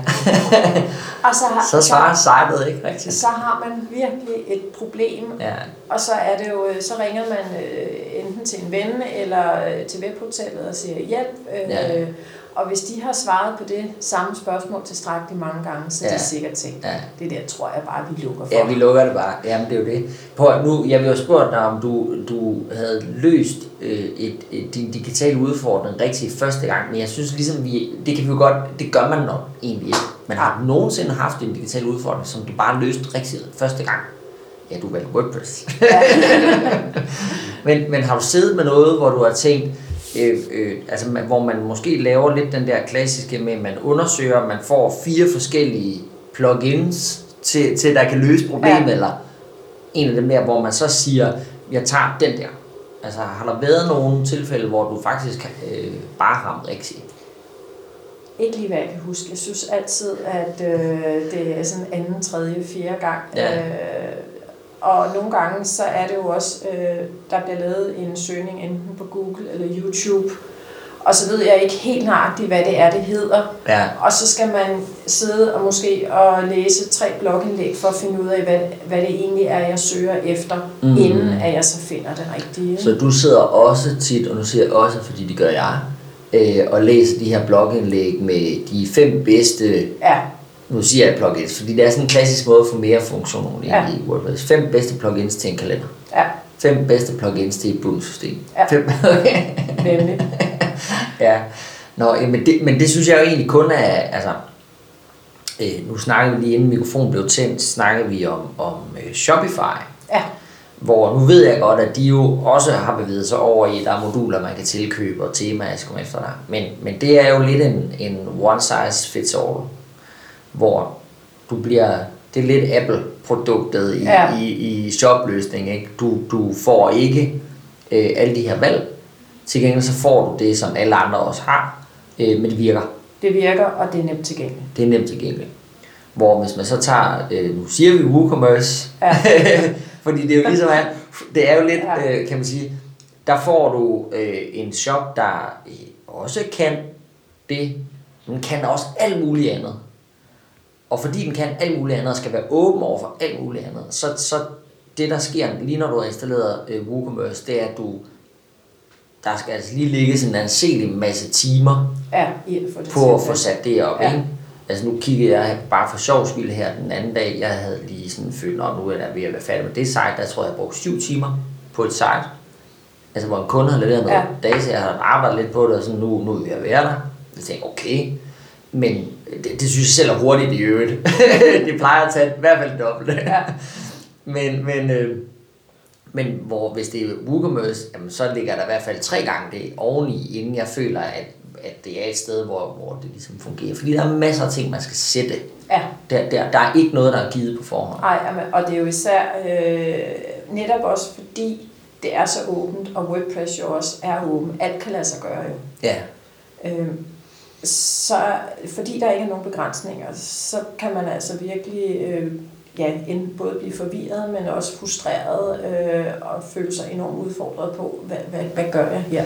Speaker 2: og så, har,
Speaker 1: så svarer sejlet ikke rigtigt.
Speaker 2: Så har man virkelig et problem.
Speaker 1: Ja.
Speaker 2: Og så er det jo, så ringer man øh, enten til en ven eller øh, til webhotellet og siger hjælp. Øh, ja. Og hvis de har svaret på det samme spørgsmål tilstrækkeligt mange gange, så ja. de sikkert tænkt, ja. det der tror jeg bare, vi lukker for.
Speaker 1: Ja, vi lukker det bare. Jamen, det er jo det. Prøv, nu, jeg vil jo spørge dig, om du, du havde løst øh, et, et, din digitale udfordring rigtig første gang, men jeg synes ligesom, vi, det kan vi jo godt, det gør man nok egentlig ikke. Men har du nogensinde haft en digital udfordring, som du bare løste rigtig første gang? Ja, du valgte WordPress. Ja. men, men har du siddet med noget, hvor du har tænkt, øh, øh, altså hvor man måske laver lidt den der klassiske med, at man undersøger, man får fire forskellige plugins til, til der kan løse problemet, ja. eller en af dem der, hvor man så siger, jeg tager den der. Altså har der været nogle tilfælde, hvor du faktisk øh, bare har rigtigt?
Speaker 2: Ikke lige hvad jeg kan huske. Jeg synes altid, at øh, det er sådan anden, tredje, fjerde gang. Ja. Øh, og nogle gange så er det jo også, øh, der bliver lavet en søgning enten på Google eller YouTube, og så ved jeg ikke helt nøjagtigt, hvad det er, det hedder.
Speaker 1: Ja.
Speaker 2: Og så skal man sidde og måske og læse tre blogindlæg for at finde ud af, hvad, hvad det egentlig er, jeg søger efter, mm. inden at jeg så finder det rigtige.
Speaker 1: Så du sidder også tit, og nu siger jeg også, fordi det gør jeg, øh, og læser de her blogindlæg med de fem bedste
Speaker 2: ja
Speaker 1: nu siger jeg plugins, fordi det er sådan en klassisk måde at få mere funktion ja. i WordPress. Fem bedste plugins til en kalender.
Speaker 2: Ja.
Speaker 1: Fem bedste plugins til et bundsystem.
Speaker 2: Ja.
Speaker 1: Fem.
Speaker 2: Nemlig.
Speaker 1: ja. Nå, men det, men det synes jeg jo egentlig kun er, altså, øh, nu snakker vi lige inden mikrofonen blev tændt, snakker vi om, om uh, Shopify.
Speaker 2: Ja.
Speaker 1: Hvor nu ved jeg godt, at de jo også har bevæget sig over i, at der er moduler, man kan tilkøbe og temaer, jeg skal komme efter dig. Men, men det er jo lidt en, en one size fits all hvor du bliver, det er lidt Apple-produktet i, ja. i, i shopløsning. Ikke? Du, du får ikke øh, alle de her valg. Til gengæld så får du det, som alle andre også har, øh, men det virker.
Speaker 2: Det virker, og det er nemt tilgængeligt.
Speaker 1: Det er nemt tilgængeligt. Hvor hvis man så tager, øh, nu siger vi WooCommerce, ja. fordi det er jo ligesom, at, det er jo lidt, ja. øh, kan man sige, der får du øh, en shop, der øh, også kan det, men kan også alt muligt andet. Og fordi den kan alt muligt andet og skal være åben over for alt muligt andet, så, så det der sker lige når du har installeret øh, WooCommerce, det er at du der skal altså lige ligge sådan en anselig masse timer
Speaker 2: ja, i at få det
Speaker 1: på at få sat det op. Ja. Ikke? Altså nu kiggede jeg bare for sjov skyld her den anden dag, jeg havde lige sådan følt, at nu er der ved at være færdig med det site, der tror jeg, jeg brugte syv timer på et site. Altså hvor en kunde har leveret noget ja. data, jeg har arbejdet lidt på det, og sådan nu, nu er jeg være der. Jeg tænkte, okay, men det, det synes jeg selv er hurtigt i øvrigt. det plejer at tage i hvert fald dobbelt. Ja. men, men, øh, men hvor, hvis det er WooCommerce, jamen, så ligger der i hvert fald tre gange det oveni, inden jeg føler, at, at det er et sted, hvor, hvor det ligesom fungerer. Fordi der er masser af ting, man skal sætte.
Speaker 2: Ja.
Speaker 1: Der, der, der er ikke noget, der er givet på forhånd.
Speaker 2: Nej, og det er jo især øh, netop også fordi, det er så åbent, og WordPress jo også er åben. Alt kan lade sig gøre jo.
Speaker 1: Ja.
Speaker 2: Øh, så fordi der ikke er nogen begrænsninger, så kan man altså virkelig øh, ja, enten både blive forvirret, men også frustreret øh, og føle sig enormt udfordret på, hvad, hvad, hvad gør jeg her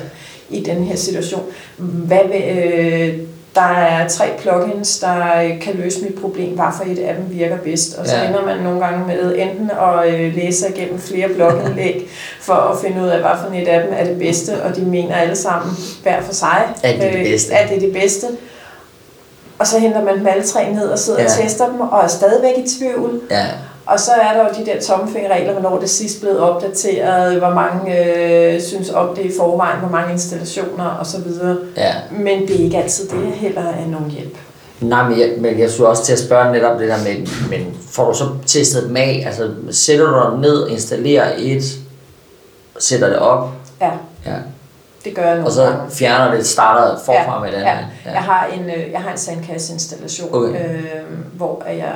Speaker 2: i den her situation? Hvad vil, øh, der er tre plugins, der kan løse mit problem, hvorfor et af dem virker bedst. Og så ja. ender man nogle gange med enten at øh, læse igennem flere blogindlæg, for at finde ud af, hvorfor et af dem er det bedste, og de mener alle sammen hver for sig,
Speaker 1: at det er det bedste.
Speaker 2: Øh, at det er det bedste. Og så henter man dem alle tre ned og sidder ja. og tester dem, og er stadigvæk i tvivl.
Speaker 1: Ja.
Speaker 2: Og så er der jo de der tommelfingerregler, hvornår det sidst blevet opdateret, hvor mange øh, synes om det i forvejen, hvor mange installationer osv.
Speaker 1: Ja.
Speaker 2: Men det er ikke altid det heller er nogen hjælp.
Speaker 1: Nej, men jeg, men jeg skulle også til at spørge netop det der med, men får du så testet dem af? Altså sætter du dig ned, installerer et, sætter det op?
Speaker 2: Ja.
Speaker 1: ja.
Speaker 2: Det gør jeg nogle
Speaker 1: Og så fjerner det, starter forfra
Speaker 2: ja,
Speaker 1: med den?
Speaker 2: Ja. ja. Jeg har en, øh, jeg har en sandkasseinstallation, okay. øh, hvor jeg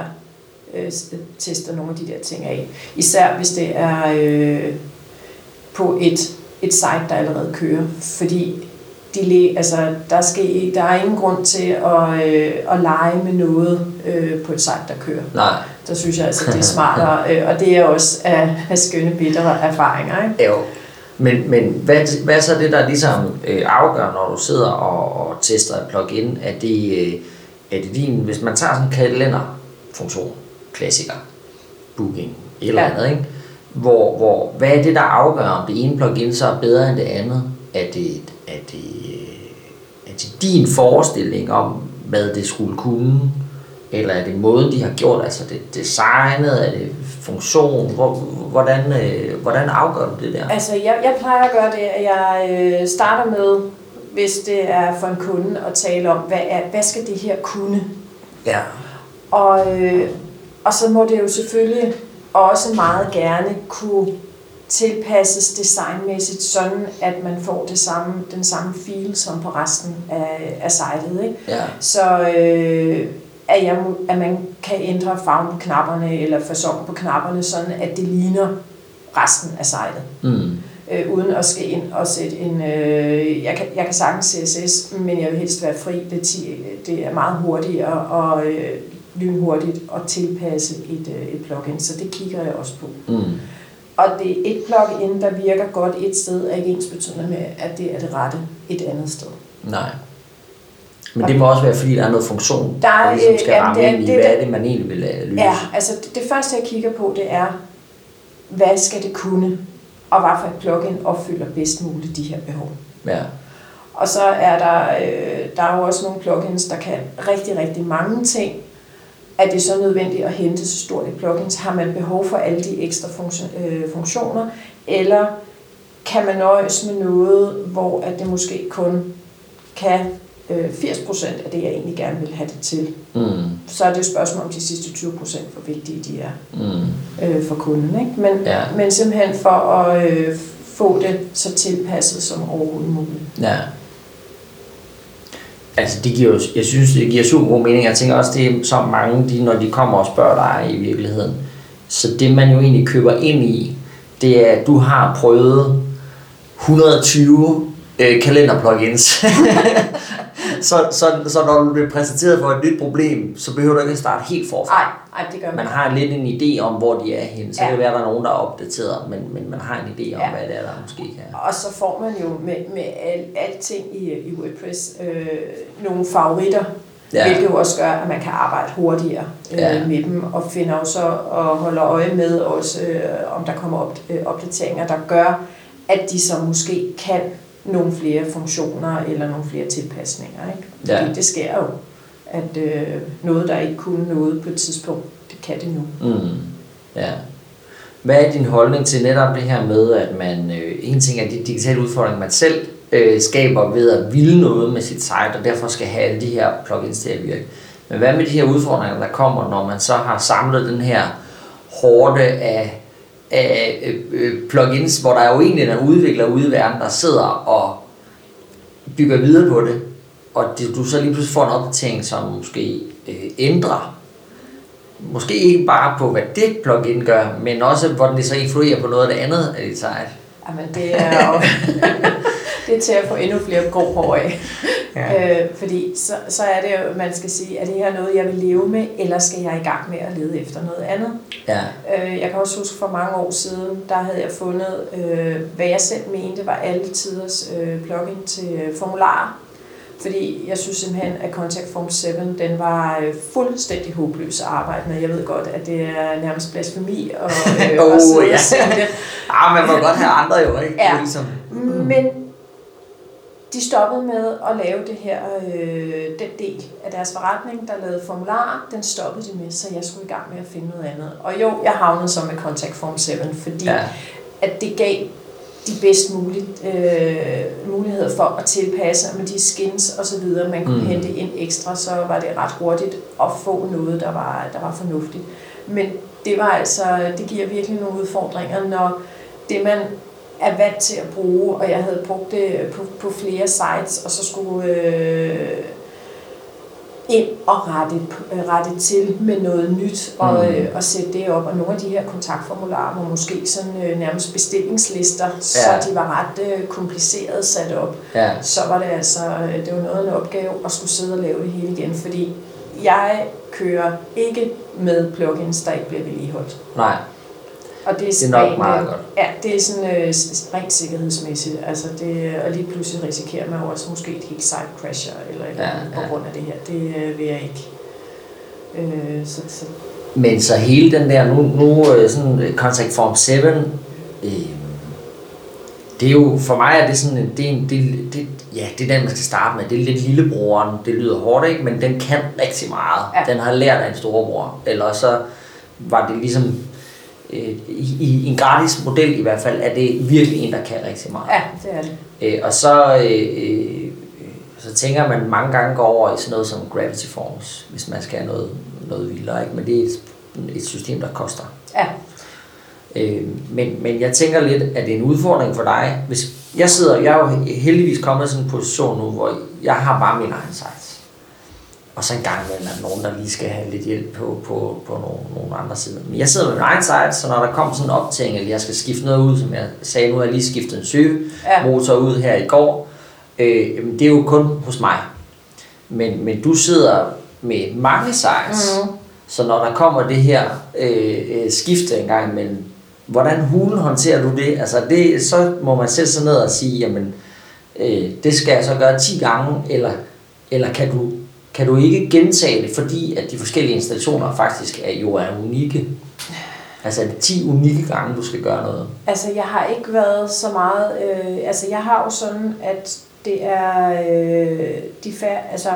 Speaker 2: øh, tester nogle af de der ting af. Især hvis det er øh, på et et site, der allerede kører, fordi de, altså, der, skal, der er ingen grund til at, øh, at lege med noget øh, på et site, der kører.
Speaker 1: Nej.
Speaker 2: Der synes jeg altså, det er smartere, øh, og det er også af, af skønne, bittere erfaringer. Ikke?
Speaker 1: Jo. Men, men hvad, hvad er så det, der ligesom øh, afgør, når du sidder og, og tester et plugin? Er det, øh, er det din, hvis man tager sådan en kalenderfunktion, klassiker, booking, et eller andet, ikke? Hvor, hvor, hvad er det, der afgør, om det ene plugin så er bedre end det andet? Er det, er det, er det din forestilling om, hvad det skulle kunne? Eller er det måden, de har gjort, altså det designet, er det funktion? Hvordan, øh, hvordan afgør du det der?
Speaker 2: Altså, jeg, jeg plejer at gøre det, at jeg øh, starter med, hvis det er for en kunde, at tale om, hvad, er, hvad skal det her kunne?
Speaker 1: Ja.
Speaker 2: Og, øh, og så må det jo selvfølgelig også meget gerne kunne tilpasses designmæssigt, sådan at man får det samme, den samme feel som på resten af, af sitet. Ikke?
Speaker 1: Ja.
Speaker 2: Så øh, at, jeg, at man kan ændre farven på knapperne eller fasongen på knapperne, sådan at det ligner resten af sitet.
Speaker 1: Mm.
Speaker 2: Øh, uden at skal ind og sætte en... Øh, jeg, kan, jeg kan sagtens CSS, men jeg vil helst være fri. Det, det er meget hurtigere og øh, lynhurtigt at tilpasse et, øh, et plugin, så det kigger jeg også på.
Speaker 1: Mm.
Speaker 2: Og det er et plugin, der virker godt et sted, er ikke ens betydende med, at det er det rette et andet sted.
Speaker 1: Nej. Men det må også være, fordi der er noget funktion,
Speaker 2: der, er,
Speaker 1: der ligesom skal
Speaker 2: jamen,
Speaker 1: ramme
Speaker 2: det
Speaker 1: ind i,
Speaker 2: det,
Speaker 1: hvad er det, man egentlig vil øh, løse.
Speaker 2: Ja, altså det, det første, jeg kigger på, det er, hvad skal det kunne, og hvad for et plugin opfylder bedst muligt de her behov.
Speaker 1: Ja.
Speaker 2: Og så er der, øh, der er jo også nogle plugins, der kan rigtig, rigtig mange ting. Er det så nødvendigt at hente så stort et plugins? Har man behov for alle de ekstra øh, funktioner? Eller kan man nøjes med noget, hvor at det måske kun kan øh, 80% af det, jeg egentlig gerne vil have det til.
Speaker 1: Mm.
Speaker 2: Så er det jo et spørgsmål om de sidste 20%, hvor vigtige de er
Speaker 1: Mm.
Speaker 2: øh, for kunden. Ikke? Men,
Speaker 1: Ja.
Speaker 2: men simpelthen for at øh, få det så tilpasset som overhovedet muligt.
Speaker 1: Ja. Altså, det giver jeg synes, det giver super god mening. Jeg tænker også, det er så mange, de, når de kommer og spørger dig i virkeligheden. Så det, man jo egentlig køber ind i, det er, at du har prøvet 120 øh, kalenderplugins. så, så, så når du bliver præsenteret for et nyt problem, så behøver du ikke at starte helt forfra.
Speaker 2: Nej, nej, det gør man.
Speaker 1: Man har lidt en idé om, hvor de er henne. Så
Speaker 2: Ja.
Speaker 1: kan det være, at der er nogen, der er opdateret, men, men man har en idé om,
Speaker 2: Ja.
Speaker 1: hvad det er, der måske kan.
Speaker 2: Og så får man jo med, med al, alting i, i WordPress øh, nogle favoritter,
Speaker 1: Ja.
Speaker 2: hvilket jo også gør, at man kan arbejde hurtigere øh,
Speaker 1: ja.
Speaker 2: med dem, og finder jo så og holder øje med også, øh, om der kommer op, øh, opdateringer, der gør, at de så måske kan nogle flere funktioner eller nogle flere tilpasninger. Ikke?
Speaker 1: Ja.
Speaker 2: Fordi det sker jo, at øh, noget, der ikke kunne noget på et tidspunkt, det kan det nu.
Speaker 1: Mm. Ja. Hvad er din holdning til netop det her med, at man, øh, en ting er de digitale udfordringer, man selv øh, skaber ved at ville noget med sit site, og derfor skal have alle de her plugins til at virke. Men hvad med de her udfordringer, der kommer, når man så har samlet den her hårde af, af øh, øh, plugins, hvor der er jo egentlig en udvikler ude i verden, der sidder og bygger videre på det, og det, du så lige pludselig får en opdatering, som måske øh, ændrer måske ikke bare på, hvad det plugin gør, men også, hvordan det så influerer på noget af det andet af dit site.
Speaker 2: Jamen, det er jo det er til at få endnu flere grå hår af. Ja. Øh, fordi så, så er det jo, man skal sige, er det her noget, jeg vil leve med, eller skal jeg i gang med at lede efter noget andet?
Speaker 1: Ja.
Speaker 2: Øh, jeg kan også huske for mange år siden, der havde jeg fundet, øh, hvad jeg selv mente var alle tiders øh, plugin til øh, formularer. Fordi jeg synes simpelthen, at Contact Form 7, den var øh, fuldstændig håbløs at arbejde med. Jeg ved godt, at det er nærmest blasfemi og, øh,
Speaker 1: Oh,
Speaker 2: sidde
Speaker 1: ja.
Speaker 2: og det.
Speaker 1: Ah, man må godt have andre jo, ikke?
Speaker 2: Ja.
Speaker 1: Ligesom,
Speaker 2: Men de stoppede med at lave det her, øh, den del af deres forretning, der lavede formularer, den stoppede de med, så jeg skulle i gang med at finde noget andet. Og jo, jeg havnede så med Contact Form 7, fordi
Speaker 1: ja.
Speaker 2: at det gav de bedst mulige øh, muligheder for at tilpasse med de skins og så videre, man kunne
Speaker 1: mm.
Speaker 2: hente ind ekstra, så var det ret hurtigt at få noget, der var, der var fornuftigt. Men det var altså, det giver virkelig nogle udfordringer, når det man er vant til at bruge, og jeg havde brugt det på, på flere sites, og så skulle øh, ind og rette, rette til med noget nyt og, mm. øh, og sætte det op. Og nogle af de her kontaktformularer var måske sådan øh, nærmest bestillingslister, ja. så de var ret øh, kompliceret sat op.
Speaker 1: Ja.
Speaker 2: Så var det altså, øh, det var noget af en opgave at skulle sidde og lave det hele igen, fordi jeg kører ikke med plugins, der ikke bliver vedligeholdt.
Speaker 1: Nej.
Speaker 2: Og det er,
Speaker 1: Det er nok
Speaker 2: rent,
Speaker 1: meget
Speaker 2: øh,
Speaker 1: godt.
Speaker 2: Ja, det er sådan øh, rent sikkerhedsmæssigt. Altså det, og lige pludselig risikerer man jo også måske et helt site crasher eller et eller
Speaker 1: Ja,
Speaker 2: andet på
Speaker 1: ja.
Speaker 2: grund af det her. Det øh, vil jeg ikke. Øh, så, så,
Speaker 1: Men så hele den der, nu, nu øh, sådan øh, Contact Form 7, øh, det er jo, for mig er det sådan, det er, det, det, ja, det er den, man skal starte med. Det er lidt lillebroren, det lyder hårdt, ikke? Men den kan rigtig meget.
Speaker 2: Ja.
Speaker 1: Den har lært af en storebror. Eller så var det ligesom, øh, i, i en gratis model i hvert fald, er det virkelig en, der kan rigtig meget.
Speaker 2: ja, det er det.
Speaker 1: Øh, og så, øh, øh, så tænker man mange gange går over i sådan noget som Gravity Forms, hvis man skal have noget, noget vildere. Ikke? Men det er et, et system, der koster.
Speaker 2: Ja,
Speaker 1: Øh, men, men jeg tænker lidt, at det er en udfordring for dig. Hvis jeg sidder, jeg er jo heldigvis kommet i sådan en position nu, hvor jeg har bare min egen sites. Og så en gang imellem er der nogen, der lige skal have lidt hjælp på, på, på nogle, nogle andre sider. Men jeg sidder med min egen site, så når der kommer sådan en optagning, eller jeg skal skifte noget ud, som jeg sagde, nu har jeg lige skiftet en søgemotor ud her i går, øh, det er jo kun hos mig. Men, men du sidder med mange sites,
Speaker 2: Mhm.
Speaker 1: så når der kommer det her øh, øh, skifte en gang imellem, hvordan hulen håndterer du det? Altså det, så må man sætte sig ned og sige, jamen øh, det skal jeg så gøre 10 gange, eller, eller kan, du, kan du ikke gentage det, fordi at de forskellige installationer faktisk er, jo er unikke? Altså er det 10 unikke gange, du skal gøre noget?
Speaker 2: altså jeg har ikke været så meget, øh, altså jeg har jo sådan, at det er øh, de, fær- altså,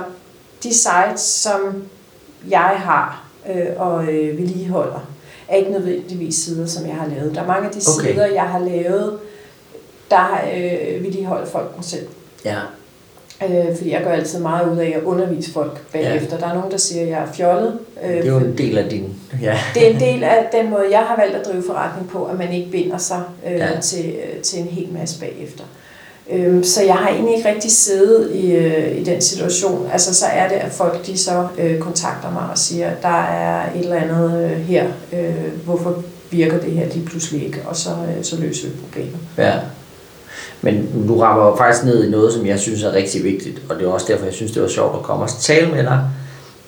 Speaker 2: de sites, som jeg har øh, og øh, vedligeholder, er ikke nødvendigvis sider, som jeg har lavet. Der er mange af de
Speaker 1: Okay.
Speaker 2: sider, jeg har lavet, der øh, vedligeholder folk dem selv.
Speaker 1: Ja.
Speaker 2: Øh, fordi jeg gør altid meget ud af at undervise folk bagefter. Ja. Der er nogen, der siger, at jeg er fjollet. Øh,
Speaker 1: Det er jo en del af din... Ja.
Speaker 2: det er en del af den måde, jeg har valgt at drive forretning på, at man ikke binder sig øh,
Speaker 1: Ja.
Speaker 2: til, øh, til en hel masse bagefter. Øhm, så jeg har egentlig ikke rigtig siddet i, øh, i den situation. Altså så er det, at folk de så øh, kontakter mig og siger, der er et eller andet øh, her, øh, hvorfor virker det her lige pludselig ikke, og så, øh, så løser vi problemet.
Speaker 1: Ja. Men du rammer jo faktisk ned i noget, som jeg synes er rigtig vigtigt, og det er også derfor, jeg synes, det var sjovt at komme og tale med dig,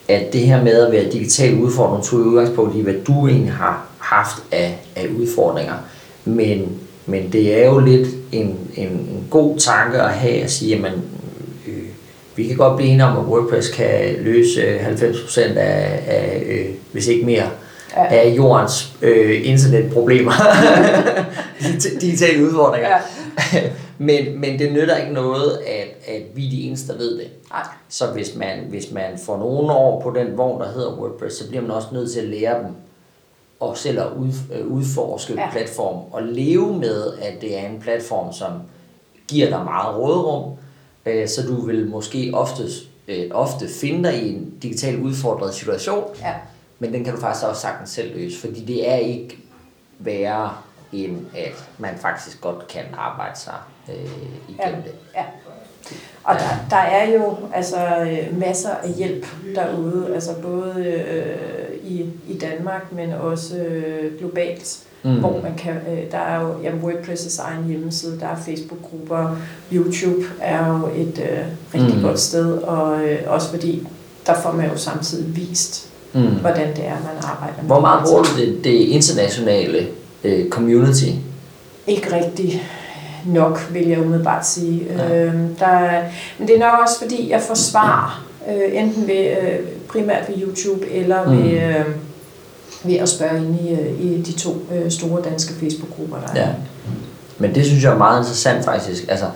Speaker 1: at det her med at være digitalt udfordring tog udgangspunkt i, hvad du egentlig har haft af, af udfordringer. Men, men det er jo lidt en, en, en god tanke at have at sige, jamen, øh, vi kan godt blive enige om, at WordPress kan løse 90% af, af øh, hvis ikke mere,
Speaker 2: Ja.
Speaker 1: af jordens øh, internetproblemer. Dig- Digitale udfordringer.
Speaker 2: Ja.
Speaker 1: men, men det nytter ikke noget, at, at vi er de eneste, der ved det.
Speaker 2: Nej.
Speaker 1: Så hvis man, hvis man får nogle år på den vogn, der hedder WordPress, så bliver man også nødt til at lære dem og selv at ud, øh, udforske ja. Platform og leve med, at det er en platform, som giver dig meget råderum, øh, så du vil måske ofte, øh, ofte finde dig i en digital udfordret situation,
Speaker 2: Ja.
Speaker 1: Men den kan du faktisk også sagtens selv løse, fordi det er ikke værre, end at man faktisk godt kan arbejde sig øh, igennem det.
Speaker 2: Ja. Og der, der er jo altså masser af hjælp derude, altså både øh, i, i Danmark, men også øh, globalt,
Speaker 1: Mm.
Speaker 2: hvor man kan, øh, der er jo jamen, WordPress' egen hjemmeside, der er Facebook-grupper, YouTube er jo et øh, rigtig
Speaker 1: mm.
Speaker 2: godt sted, og øh, også fordi der får man jo samtidig vist,
Speaker 1: Mm.
Speaker 2: hvordan det er, man arbejder med
Speaker 1: Hvor meget bruger du det, det internationale øh, community?
Speaker 2: Ikke rigtig nok, vil jeg umiddelbart sige.
Speaker 1: Ja.
Speaker 2: Øhm, der, er- men det er nok også, fordi jeg forsvarer, øh, enten ved, øh, primært ved YouTube, eller
Speaker 1: Mm.
Speaker 2: ved, øh, ved at spørge ind i, øh, i de to øh, store danske Facebook-grupper, der er.
Speaker 1: Ja. Men det synes jeg er meget interessant faktisk. Altså,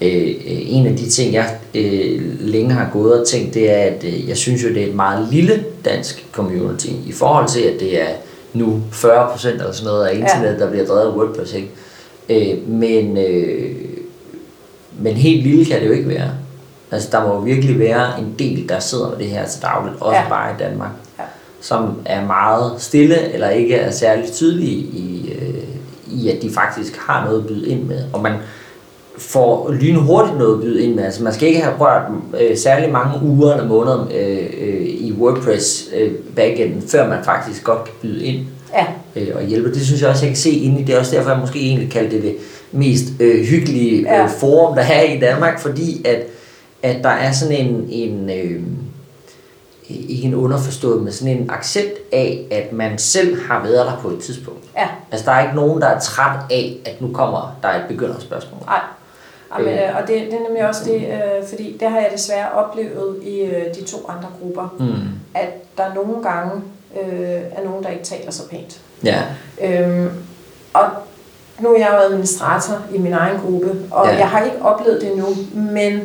Speaker 1: øh, en af de ting, jeg øh, længe har gået og tænkt, det er, at øh, jeg synes jo, det er et meget lille dansk community i forhold til, at det er nu 40% eller sådan noget af internet, ja. der bliver drevet af WordPress. Ikke? Øh, men, øh, men helt lille kan det jo ikke være. Altså, der må jo virkelig være en del, der sidder med det her til dagligt, også. Ja. bare i Danmark,
Speaker 2: Ja.
Speaker 1: som er meget stille, eller ikke er særlig tydelige i, øh, i, at de faktisk har noget at byde ind med. Og man, får lynhurtigt noget at byde ind med. Altså man skal ikke have rørt øh, særlig mange uger eller måneder øh, øh, i WordPress øh, backenden, før man faktisk godt kan byde ind
Speaker 2: Ja,
Speaker 1: øh, og hjælpe. Det synes jeg også, jeg kan se inde i det. er også derfor, jeg måske egentlig kaldte det det mest øh, hyggelige
Speaker 2: Ja.
Speaker 1: øh, forum, der er i Danmark, fordi at, at der er sådan en, en øh, ikke en underforstået, men sådan en accept af, at man selv har været der på et tidspunkt.
Speaker 2: ja,
Speaker 1: Altså, der er ikke nogen, der er træt af, at nu kommer der et begynderspørgsmål.
Speaker 2: nej. Jamen,
Speaker 1: Øh.
Speaker 2: øh, og det, det er nemlig også det, øh, fordi det har jeg desværre oplevet i øh, de to andre grupper,
Speaker 1: Mm.
Speaker 2: at der nogle gange øh, er nogen, der ikke taler så pænt.
Speaker 1: Ja.
Speaker 2: Øhm, og nu er jeg jo administrator i min egen gruppe, og
Speaker 1: Ja.
Speaker 2: ja. jeg har ikke oplevet det endnu, men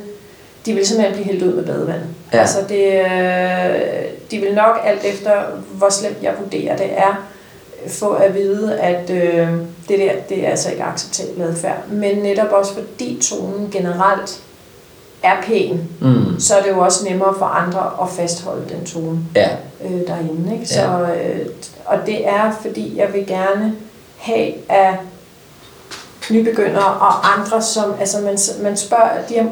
Speaker 2: de vil simpelthen blive hældt ud med badevandet.
Speaker 1: Ja.
Speaker 2: Altså det, øh, de vil nok alt efter, hvor slemt jeg vurderer det er, få at vide, at øh, det der, det er altså ikke acceptabel adfærd. Men netop også fordi tonen generelt er pæn,
Speaker 1: Mm.
Speaker 2: så er det jo også nemmere for andre at fastholde den tone
Speaker 1: Ja.
Speaker 2: øh, derinde. Ikke? Så, øh, og det er, fordi jeg vil gerne have af nybegyndere og andre, som altså man, man spørger, de har,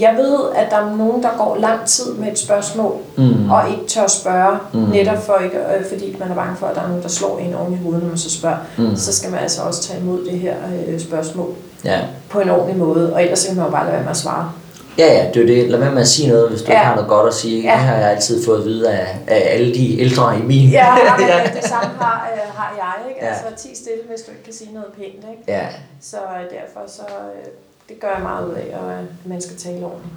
Speaker 2: jeg ved, at der er nogen, der går lang tid med et spørgsmål,
Speaker 1: Mm.
Speaker 2: og ikke tør spørge,
Speaker 1: Mm.
Speaker 2: netop for ikke, øh, fordi man er bange for, at der er nogen, der slår en oven i hovedet, når man så spørger.
Speaker 1: Mm.
Speaker 2: Så skal man altså også tage imod det her øh, spørgsmål
Speaker 1: Ja.
Speaker 2: på en ordentlig måde, og ellers kan man jo bare lade være med at svare.
Speaker 1: Ja, ja, det er det. Lad være med at sige noget, hvis du
Speaker 2: Ja.
Speaker 1: ikke har noget godt at sige.
Speaker 2: Ja.
Speaker 1: Det har jeg altid fået at vide af, af alle de ældre i min.
Speaker 2: Ja, men det, det samme har, øh, har jeg, ikke?
Speaker 1: Ja.
Speaker 2: Altså, ti stille, hvis du ikke kan sige noget pænt, ikke?
Speaker 1: ja.
Speaker 2: Så øh, derfor så, øh, det gør jeg meget ud af, og, øh, at man skal tale ordentligt.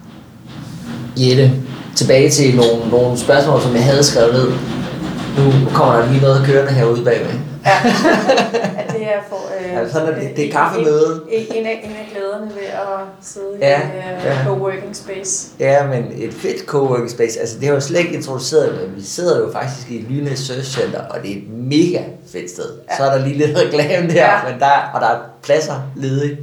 Speaker 1: Jette, tilbage til nogle, nogle spørgsmål, som jeg havde skrevet ned. Nu kommer der lige noget kørende herude bagved.
Speaker 2: Ja, at det er for... Øh,
Speaker 1: Ja, sådan er det. Det er
Speaker 2: en-
Speaker 1: kaffemøde.
Speaker 2: En, en, af, en af glæderne ved at sidde
Speaker 1: Ja,
Speaker 2: i øh,
Speaker 1: ja.
Speaker 2: co-working space.
Speaker 1: Ja, men et fedt coworking space. Altså, det har jo slet ikke introduceret, men vi sidder jo faktisk i Lyne Search Center, og det er et mega fedt sted. Ja. Så er der lige lidt reklame der,
Speaker 2: Ja.
Speaker 1: men der, og der er pladser ledige.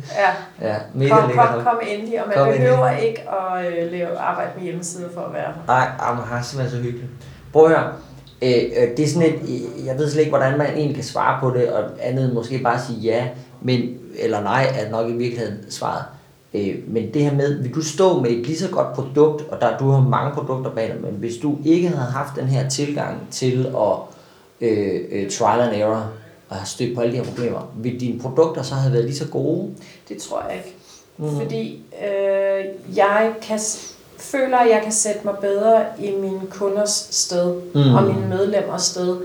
Speaker 2: Ja,
Speaker 1: Ja, mega
Speaker 2: kom, kom, kom endelig, og man
Speaker 1: Kom
Speaker 2: kom
Speaker 1: endelig.
Speaker 2: behøver ikke at øh, lave arbejde med hjemmesider for at være her.
Speaker 1: Nej, ah, man har simpelthen så hyggeligt. Prøv at høre. Øh, øh, det er sådan et, øh, jeg ved slet ikke, hvordan man egentlig kan svare på det, og andet end måske bare sige ja, men, eller nej, er nok i virkeligheden svaret. Øh, men det her med, vil du stå med et lige så godt produkt, og der du har mange produkter bag dig, men hvis du ikke havde haft den her tilgang til at øh, øh, trial and error, og have stødt på alle de her problemer, vil dine produkter så have været lige så gode?
Speaker 2: Det tror jeg ikke.
Speaker 1: Mm.
Speaker 2: Fordi øh, jeg kan, føler, at jeg kan sætte mig bedre i mine kunders sted
Speaker 1: Mm.
Speaker 2: og mine medlemmers sted.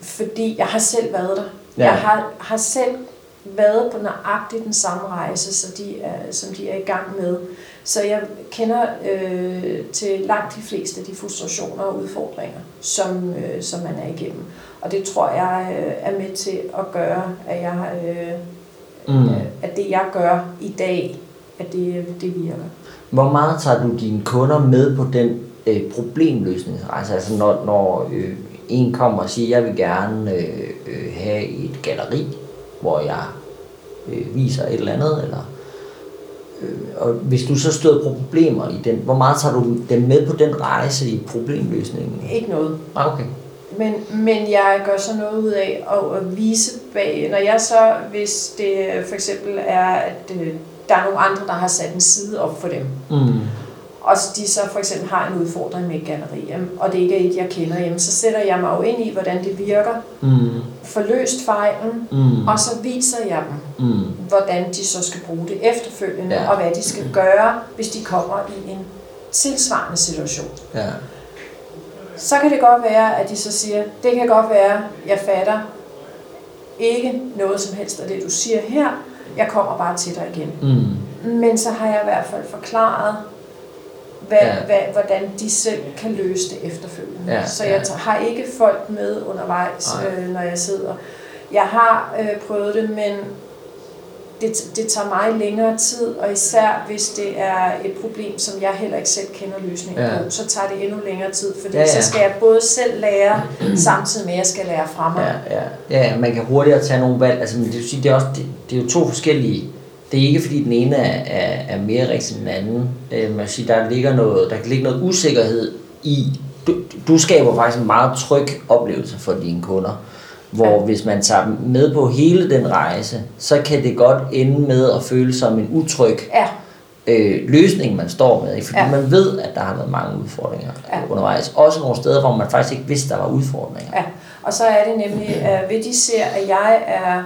Speaker 2: Fordi jeg har selv været der.
Speaker 1: Ja.
Speaker 2: Ja. Jeg har, har selv været på nøjagtigt den samme rejse, så de er, som de er i gang med. Så jeg kender øh, til langt de fleste af de frustrationer og udfordringer, som, øh, som man er igennem. Og det tror jeg øh, er med til at gøre, at jeg øh,
Speaker 1: Mm.
Speaker 2: øh, at det jeg gør i dag, at det, det virker.
Speaker 1: Hvor meget tager du dine kunder med på den øh, problemløsningsrejse? Altså når, når øh, en kommer og siger, jeg vil gerne øh, øh, have et galeri, hvor jeg øh, viser et eller andet, eller øh, og hvis du så støder på problemer i den, hvor meget tager du dem med på den rejse i problemløsningen?
Speaker 2: Ikke noget.
Speaker 1: Ah, Okay.
Speaker 2: Men, men jeg gør så noget ud af at, at vise bag, når jeg så, hvis det for eksempel er, at øh, der er nogle andre, der har sat en side op for dem,
Speaker 1: Mm.
Speaker 2: og de så for eksempel har en udfordring med et galleri, og det ikke er et, jeg kender, jamen, så sætter jeg mig jo ind i, hvordan det virker,
Speaker 1: Mm.
Speaker 2: får løst fejlen,
Speaker 1: Mm.
Speaker 2: og så viser jeg dem,
Speaker 1: Mm.
Speaker 2: hvordan de så skal bruge det efterfølgende,
Speaker 1: ja.
Speaker 2: og hvad de skal gøre, hvis de kommer i en tilsvarende situation.
Speaker 1: Ja.
Speaker 2: Så kan det godt være, at de så siger, det kan godt være, jeg fatter ikke noget som helst af det, du siger her. Jeg kommer bare til dig igen.
Speaker 1: Mm.
Speaker 2: Men så har jeg i hvert fald forklaret, hvad,
Speaker 1: Ja.
Speaker 2: ja. hvad, hvordan de selv kan løse det efterfølgende.
Speaker 1: Ja,
Speaker 2: så
Speaker 1: ja.
Speaker 2: jeg tager- har ikke folk med undervejs,
Speaker 1: Nej.
Speaker 2: øh, når jeg sidder. Jeg har øh, prøvet det, men det, det tager mig længere tid, og især hvis det er et problem, som jeg heller ikke selv kender løsningen
Speaker 1: Ja.
Speaker 2: på, så tager det endnu længere tid, fordi
Speaker 1: Ja,
Speaker 2: ja, så skal jeg både selv lære, samtidig med at jeg skal lære fra mig.
Speaker 1: Ja, ja. ja, man kan hurtigere tage nogle valg. Altså, men det, vil sige, det, er også, det, det er jo to forskellige. Det er ikke fordi den ene er, er, er mere rigtig end den anden. Øh, man kan sige, der, ligger noget, der kan ligge noget usikkerhed i. Du, du skaber faktisk en meget tryg oplevelse for dine kunder. Hvor
Speaker 2: Ja.
Speaker 1: hvis man tager med på hele den rejse, så kan det godt ende med at føle som en utryg
Speaker 2: Ja,
Speaker 1: øh, løsning, man står med. Fordi ja. Man ved, at der har været mange udfordringer ja.
Speaker 2: Ja.
Speaker 1: undervejs. Også nogle steder, hvor man faktisk ikke vidste, der var udfordringer.
Speaker 2: ja. Og så er det nemlig, at ved de ser, at jeg er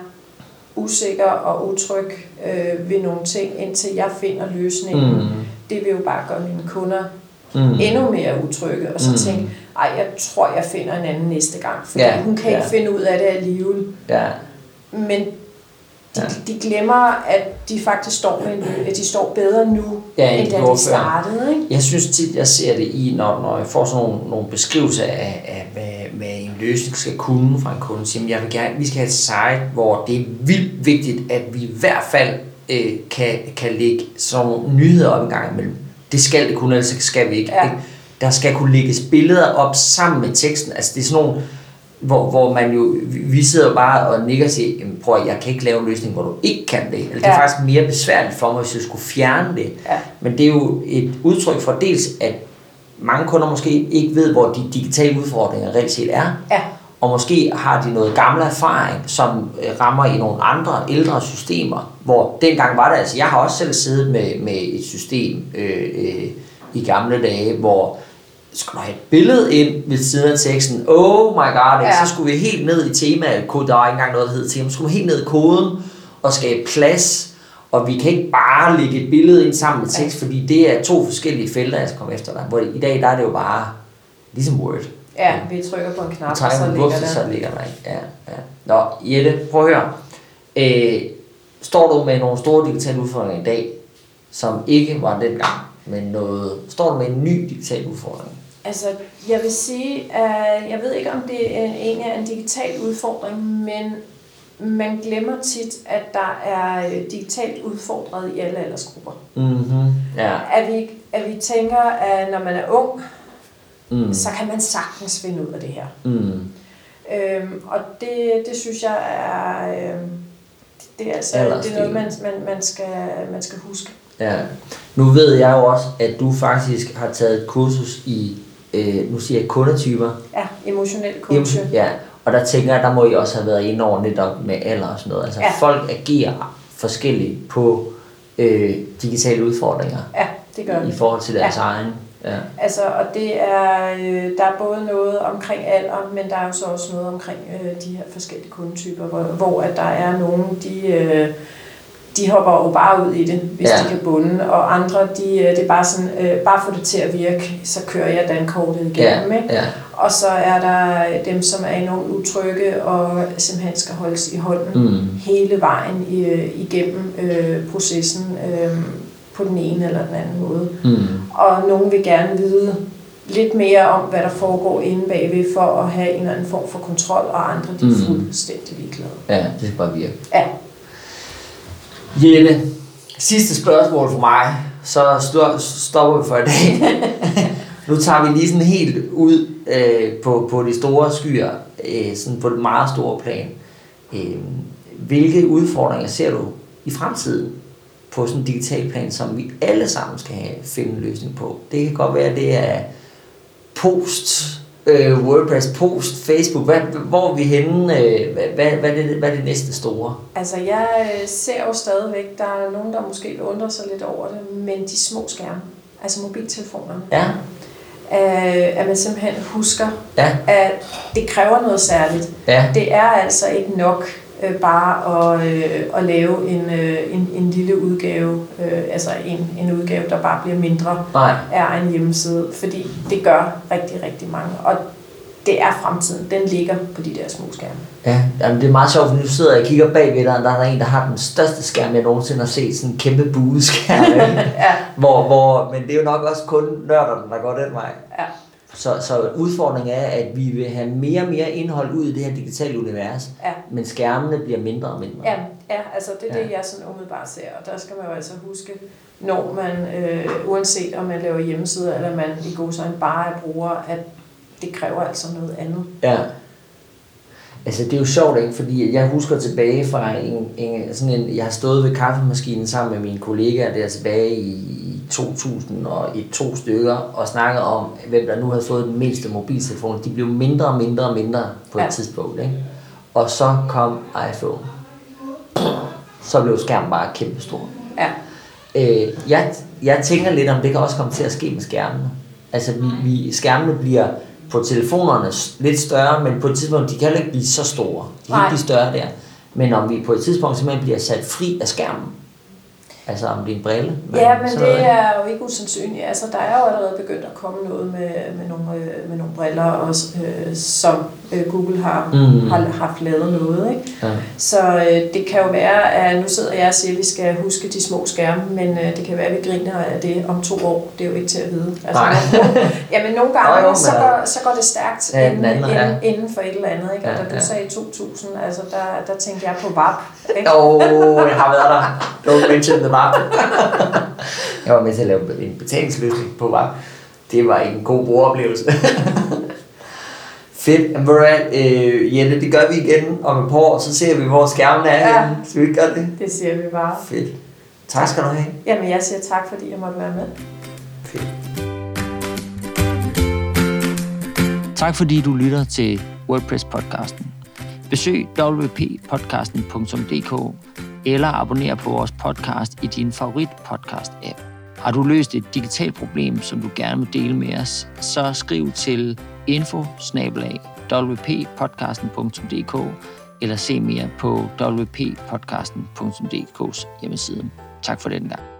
Speaker 2: usikker og utryg øh, ved nogle ting, indtil jeg finder løsningen.
Speaker 1: Mm.
Speaker 2: Det vil jo bare gøre mine kunder
Speaker 1: Mm.
Speaker 2: endnu mere utrygge, og så
Speaker 1: Mm.
Speaker 2: tænke, ej, jeg tror, jeg finder en anden næste gang, fordi
Speaker 1: Ja,
Speaker 2: hun kan ikke
Speaker 1: ja.
Speaker 2: finde ud af det alligevel.
Speaker 1: Ja.
Speaker 2: Men de,
Speaker 1: Ja.
Speaker 2: de glemmer, at de faktisk står med en at de står bedre nu,
Speaker 1: Ja, end
Speaker 2: da de startede. Ikke?
Speaker 1: Jeg synes tit, jeg ser det i, når, når jeg får sådan nogle, nogle beskrivelser af, af hvad, hvad en løsning skal kunne fra en kunde. Siger, jeg vil gerne, vi skal have et site, hvor det er vildt vigtigt, at vi i hvert fald øh, kan, kan lægge sådan nogle nyheder op en gang imellem. Det skal det kunne, ellers skal vi ikke.
Speaker 2: Ja.
Speaker 1: ikke? Der skal kunne lægges billeder op sammen med teksten. Altså det er sådan nogle, hvor, hvor man jo, vi- sidder jo bare og nikker og siger, "Jamen, prøv at jeg kan ikke lave en løsning, hvor du ikke kan det. Eller det er
Speaker 2: Ja.
Speaker 1: faktisk mere besværligt for mig, hvis jeg skulle fjerne det.
Speaker 2: Ja.
Speaker 1: Men det er jo et udtryk for dels, at mange kunder måske ikke ved, hvor de digitale udfordringer reelt set er.
Speaker 2: Ja,
Speaker 1: Og måske har de noget gammel erfaring, som øh, rammer i nogle andre ældre systemer, hvor dengang var det altså, jeg har også selv siddet med, med et system øh, øh, i gamle dage, hvor skulle have et billede ind ved siden af teksten, oh my god, ja.
Speaker 2: Ja.
Speaker 1: så skulle vi helt ned i temaet, kode, der var ikke engang noget, der hed tema, så skulle vi helt ned i koden og skabe plads, og vi kan ikke bare lægge et billede ind sammen med tekst, fordi det er to forskellige felter, jeg skal komme efter dig. Hvor i dag, der er det jo bare ligesom Word.
Speaker 2: ja, vi trykker på en knap, og så
Speaker 1: en
Speaker 2: ligger
Speaker 1: buffer, så
Speaker 2: der.
Speaker 1: ligger der. Ja, ja. Nå, Jette, prøv at høre. Øh, står du med nogle store digitale udfordringer i dag, som ikke var dengang, men noget, står du med en ny digital udfordring?
Speaker 2: Altså, jeg vil sige, at jeg ved ikke, om det er egentlig er en digital udfordring, men man glemmer tit, at der er øh, digitalt udfordret i alle aldersgrupper.
Speaker 1: Mhm. Ja.
Speaker 2: At vi, at vi tænker, at når man er ung,
Speaker 1: Mm.
Speaker 2: så kan man sagtens finde ud af det her.
Speaker 1: Mm.
Speaker 2: Øhm, og det, det synes jeg er, øhm, det er altså det er noget, man, man, man, skal, man skal huske.
Speaker 1: Ja. Nu ved jeg jo også, at du faktisk har taget et kursus i, øh, nu siger jeg kundetyper.
Speaker 2: Ja, emotionel coaching.
Speaker 1: Ja, og der tænker jeg, der må I også have været inde over netop med alder og sådan noget. Altså
Speaker 2: Ja.
Speaker 1: folk agerer forskelligt på øh, digitale udfordringer
Speaker 2: Ja, det gør
Speaker 1: i forhold til deres
Speaker 2: Ja.
Speaker 1: egen. Ja.
Speaker 2: Altså, og det er, øh, der er både noget omkring alder, men der er jo så også noget omkring øh, de her forskellige kundetyper, hvor, hvor at der er nogen, de, øh, de hopper jo bare ud i det, hvis
Speaker 1: Ja.
Speaker 2: de kan bunde, og andre, de, øh, det er bare sådan, øh, bare få det til at virke, så kører jeg dankortet igennem,
Speaker 1: Ja,
Speaker 2: ikke?
Speaker 1: ja.
Speaker 2: Og så er der dem, som er enormt utrygge og simpelthen skal holdes i hånden
Speaker 1: Mm.
Speaker 2: hele vejen øh, igennem øh, processen øh, på den ene eller den anden måde.
Speaker 1: Mm.
Speaker 2: Og nogen vil gerne vide lidt mere om, hvad der foregår inde bagved, for at have en eller anden form for kontrol, og andre de er
Speaker 1: Mm.
Speaker 2: fuldstændig ligeglade.
Speaker 1: Ja, det skal bare virke.
Speaker 2: Ja,
Speaker 1: Jelle, sidste spørgsmål for mig, så sto- stopper vi for i dag. nu tager vi lige sådan helt ud øh, på, på de store skyer, øh, sådan på det meget store plan. Øh, hvilke udfordringer ser du i fremtiden på sådan en digital plan, som vi alle sammen skal have, finde en løsning på? Det kan godt være, at det er post, øh, WordPress, post, Facebook. Hvad, hvor er vi henne? Øh, hvad, hvad, hvad, er det, hvad er det næste store?
Speaker 2: altså jeg øh, ser jo stadigvæk, der er nogen, der måske vil undre sig lidt over det, men de små skærme, altså mobiltelefonerne,
Speaker 1: Ja,
Speaker 2: øh, at man simpelthen husker,
Speaker 1: ja,
Speaker 2: at det kræver noget særligt.
Speaker 1: ja.
Speaker 2: Det er altså ikke nok øh, bare at, øh, at lave en, øh, en, en lille udgave, øh, altså en, en udgave, der bare bliver mindre
Speaker 1: Nej.
Speaker 2: af egen hjemmeside, fordi det gør rigtig, rigtig mange. Og det er fremtiden. Den ligger på de der små skærme.
Speaker 1: Ja, jamen det er meget sjovt, for nu sidder jeg og kigger bagved dig, og der er en, der har den største skærm, jeg nogensinde har set, sådan en kæmpe bueskærm.
Speaker 2: Ja,
Speaker 1: hvor, hvor, men det er jo nok også kun nørderne, der går den vej.
Speaker 2: ja,
Speaker 1: Så, så udfordringen er, at vi vil have mere og mere indhold ud i det her digitale univers,
Speaker 2: ja.
Speaker 1: men skærmene bliver mindre og mindre.
Speaker 2: Ja, ja, altså det er det,
Speaker 1: Ja.
Speaker 2: jeg sådan umiddelbart ser. Og der skal man jo altså huske, når man, øh, uanset om man laver hjemmesider, eller man i god sign bare er bruger, at det kræver altså noget andet.
Speaker 1: Ja. Altså det er jo sjovt, ikke? fordi jeg husker tilbage fra en, en, sådan en, jeg har stået ved kaffemaskinen sammen med mine kollegaer der tilbage i 2001 to stykker og snakket om, hvem der nu havde fået den mindste mobiltelefon. De blev mindre og mindre og mindre på et
Speaker 2: Ja.
Speaker 1: tidspunkt. Ikke? og så kom iPhone. Så blev skærmen bare kæmpestor.
Speaker 2: Ja.
Speaker 1: Øh, jeg, jeg tænker lidt om, det kan også komme til at ske med skærmene. Altså, vi, vi, skærmene bliver på telefonerne lidt større, men på et tidspunkt, de kan heller ikke blive så store. De kan
Speaker 2: Nej.
Speaker 1: ikke blive større der. Men om vi på et tidspunkt simpelthen bliver sat fri af skærmen, altså om det er en brille.
Speaker 2: Ja, men
Speaker 1: sådan noget,
Speaker 2: det er jo ikke usandsynligt. Altså, der er jo allerede begyndt at komme noget med, med, nogle, øh, med nogle briller, også, øh, som øh, Google har,
Speaker 1: Mm.
Speaker 2: har haft lavet noget. Ikke?
Speaker 1: Ja.
Speaker 2: Så øh, det kan jo være, at nu sidder jeg og siger, at vi skal huske de små skærme, men øh, det kan være, at vi griner af det om to år. Det er jo ikke til at vide. Altså,
Speaker 1: Nej.
Speaker 2: nogle, jamen nogle gange,
Speaker 1: jo,
Speaker 2: så, går, så går det stærkt
Speaker 1: Ja, den
Speaker 2: inden,
Speaker 1: anden, ja.
Speaker 2: inden, inden for et eller andet. Ikke? Og
Speaker 1: Ja,
Speaker 2: da du
Speaker 1: ja.
Speaker 2: sagde 2000, altså, der, der tænkte jeg på VAP. Ikke?
Speaker 1: Åh, oh, jeg har været der. Don't mention the VAP. jeg var med til at lave en betalingsløsning på VAP. Det var ikke en god brugeroplevelse. Fedt. Men øh, Jette, det gør vi igen om et par år, så ser vi, hvor skærmen er
Speaker 2: Ja.
Speaker 1: henne. Skal vi ikke gøre det?
Speaker 2: Det siger vi bare.
Speaker 1: Fedt. Tak skal du have.
Speaker 2: Jamen, jeg siger tak, fordi jeg måtte være med.
Speaker 1: Fedt.
Speaker 3: Tak fordi du lytter til WordPress-podcasten. Besøg wppodcasten.dk eller abonner på vores podcast i din favorit podcast-app. Har du løst et digitalt problem, som du gerne vil dele med os, så skriv til info wppodcasten.dk eller se mere på wppodcasten.dk's hjemmeside. Tak for den gang.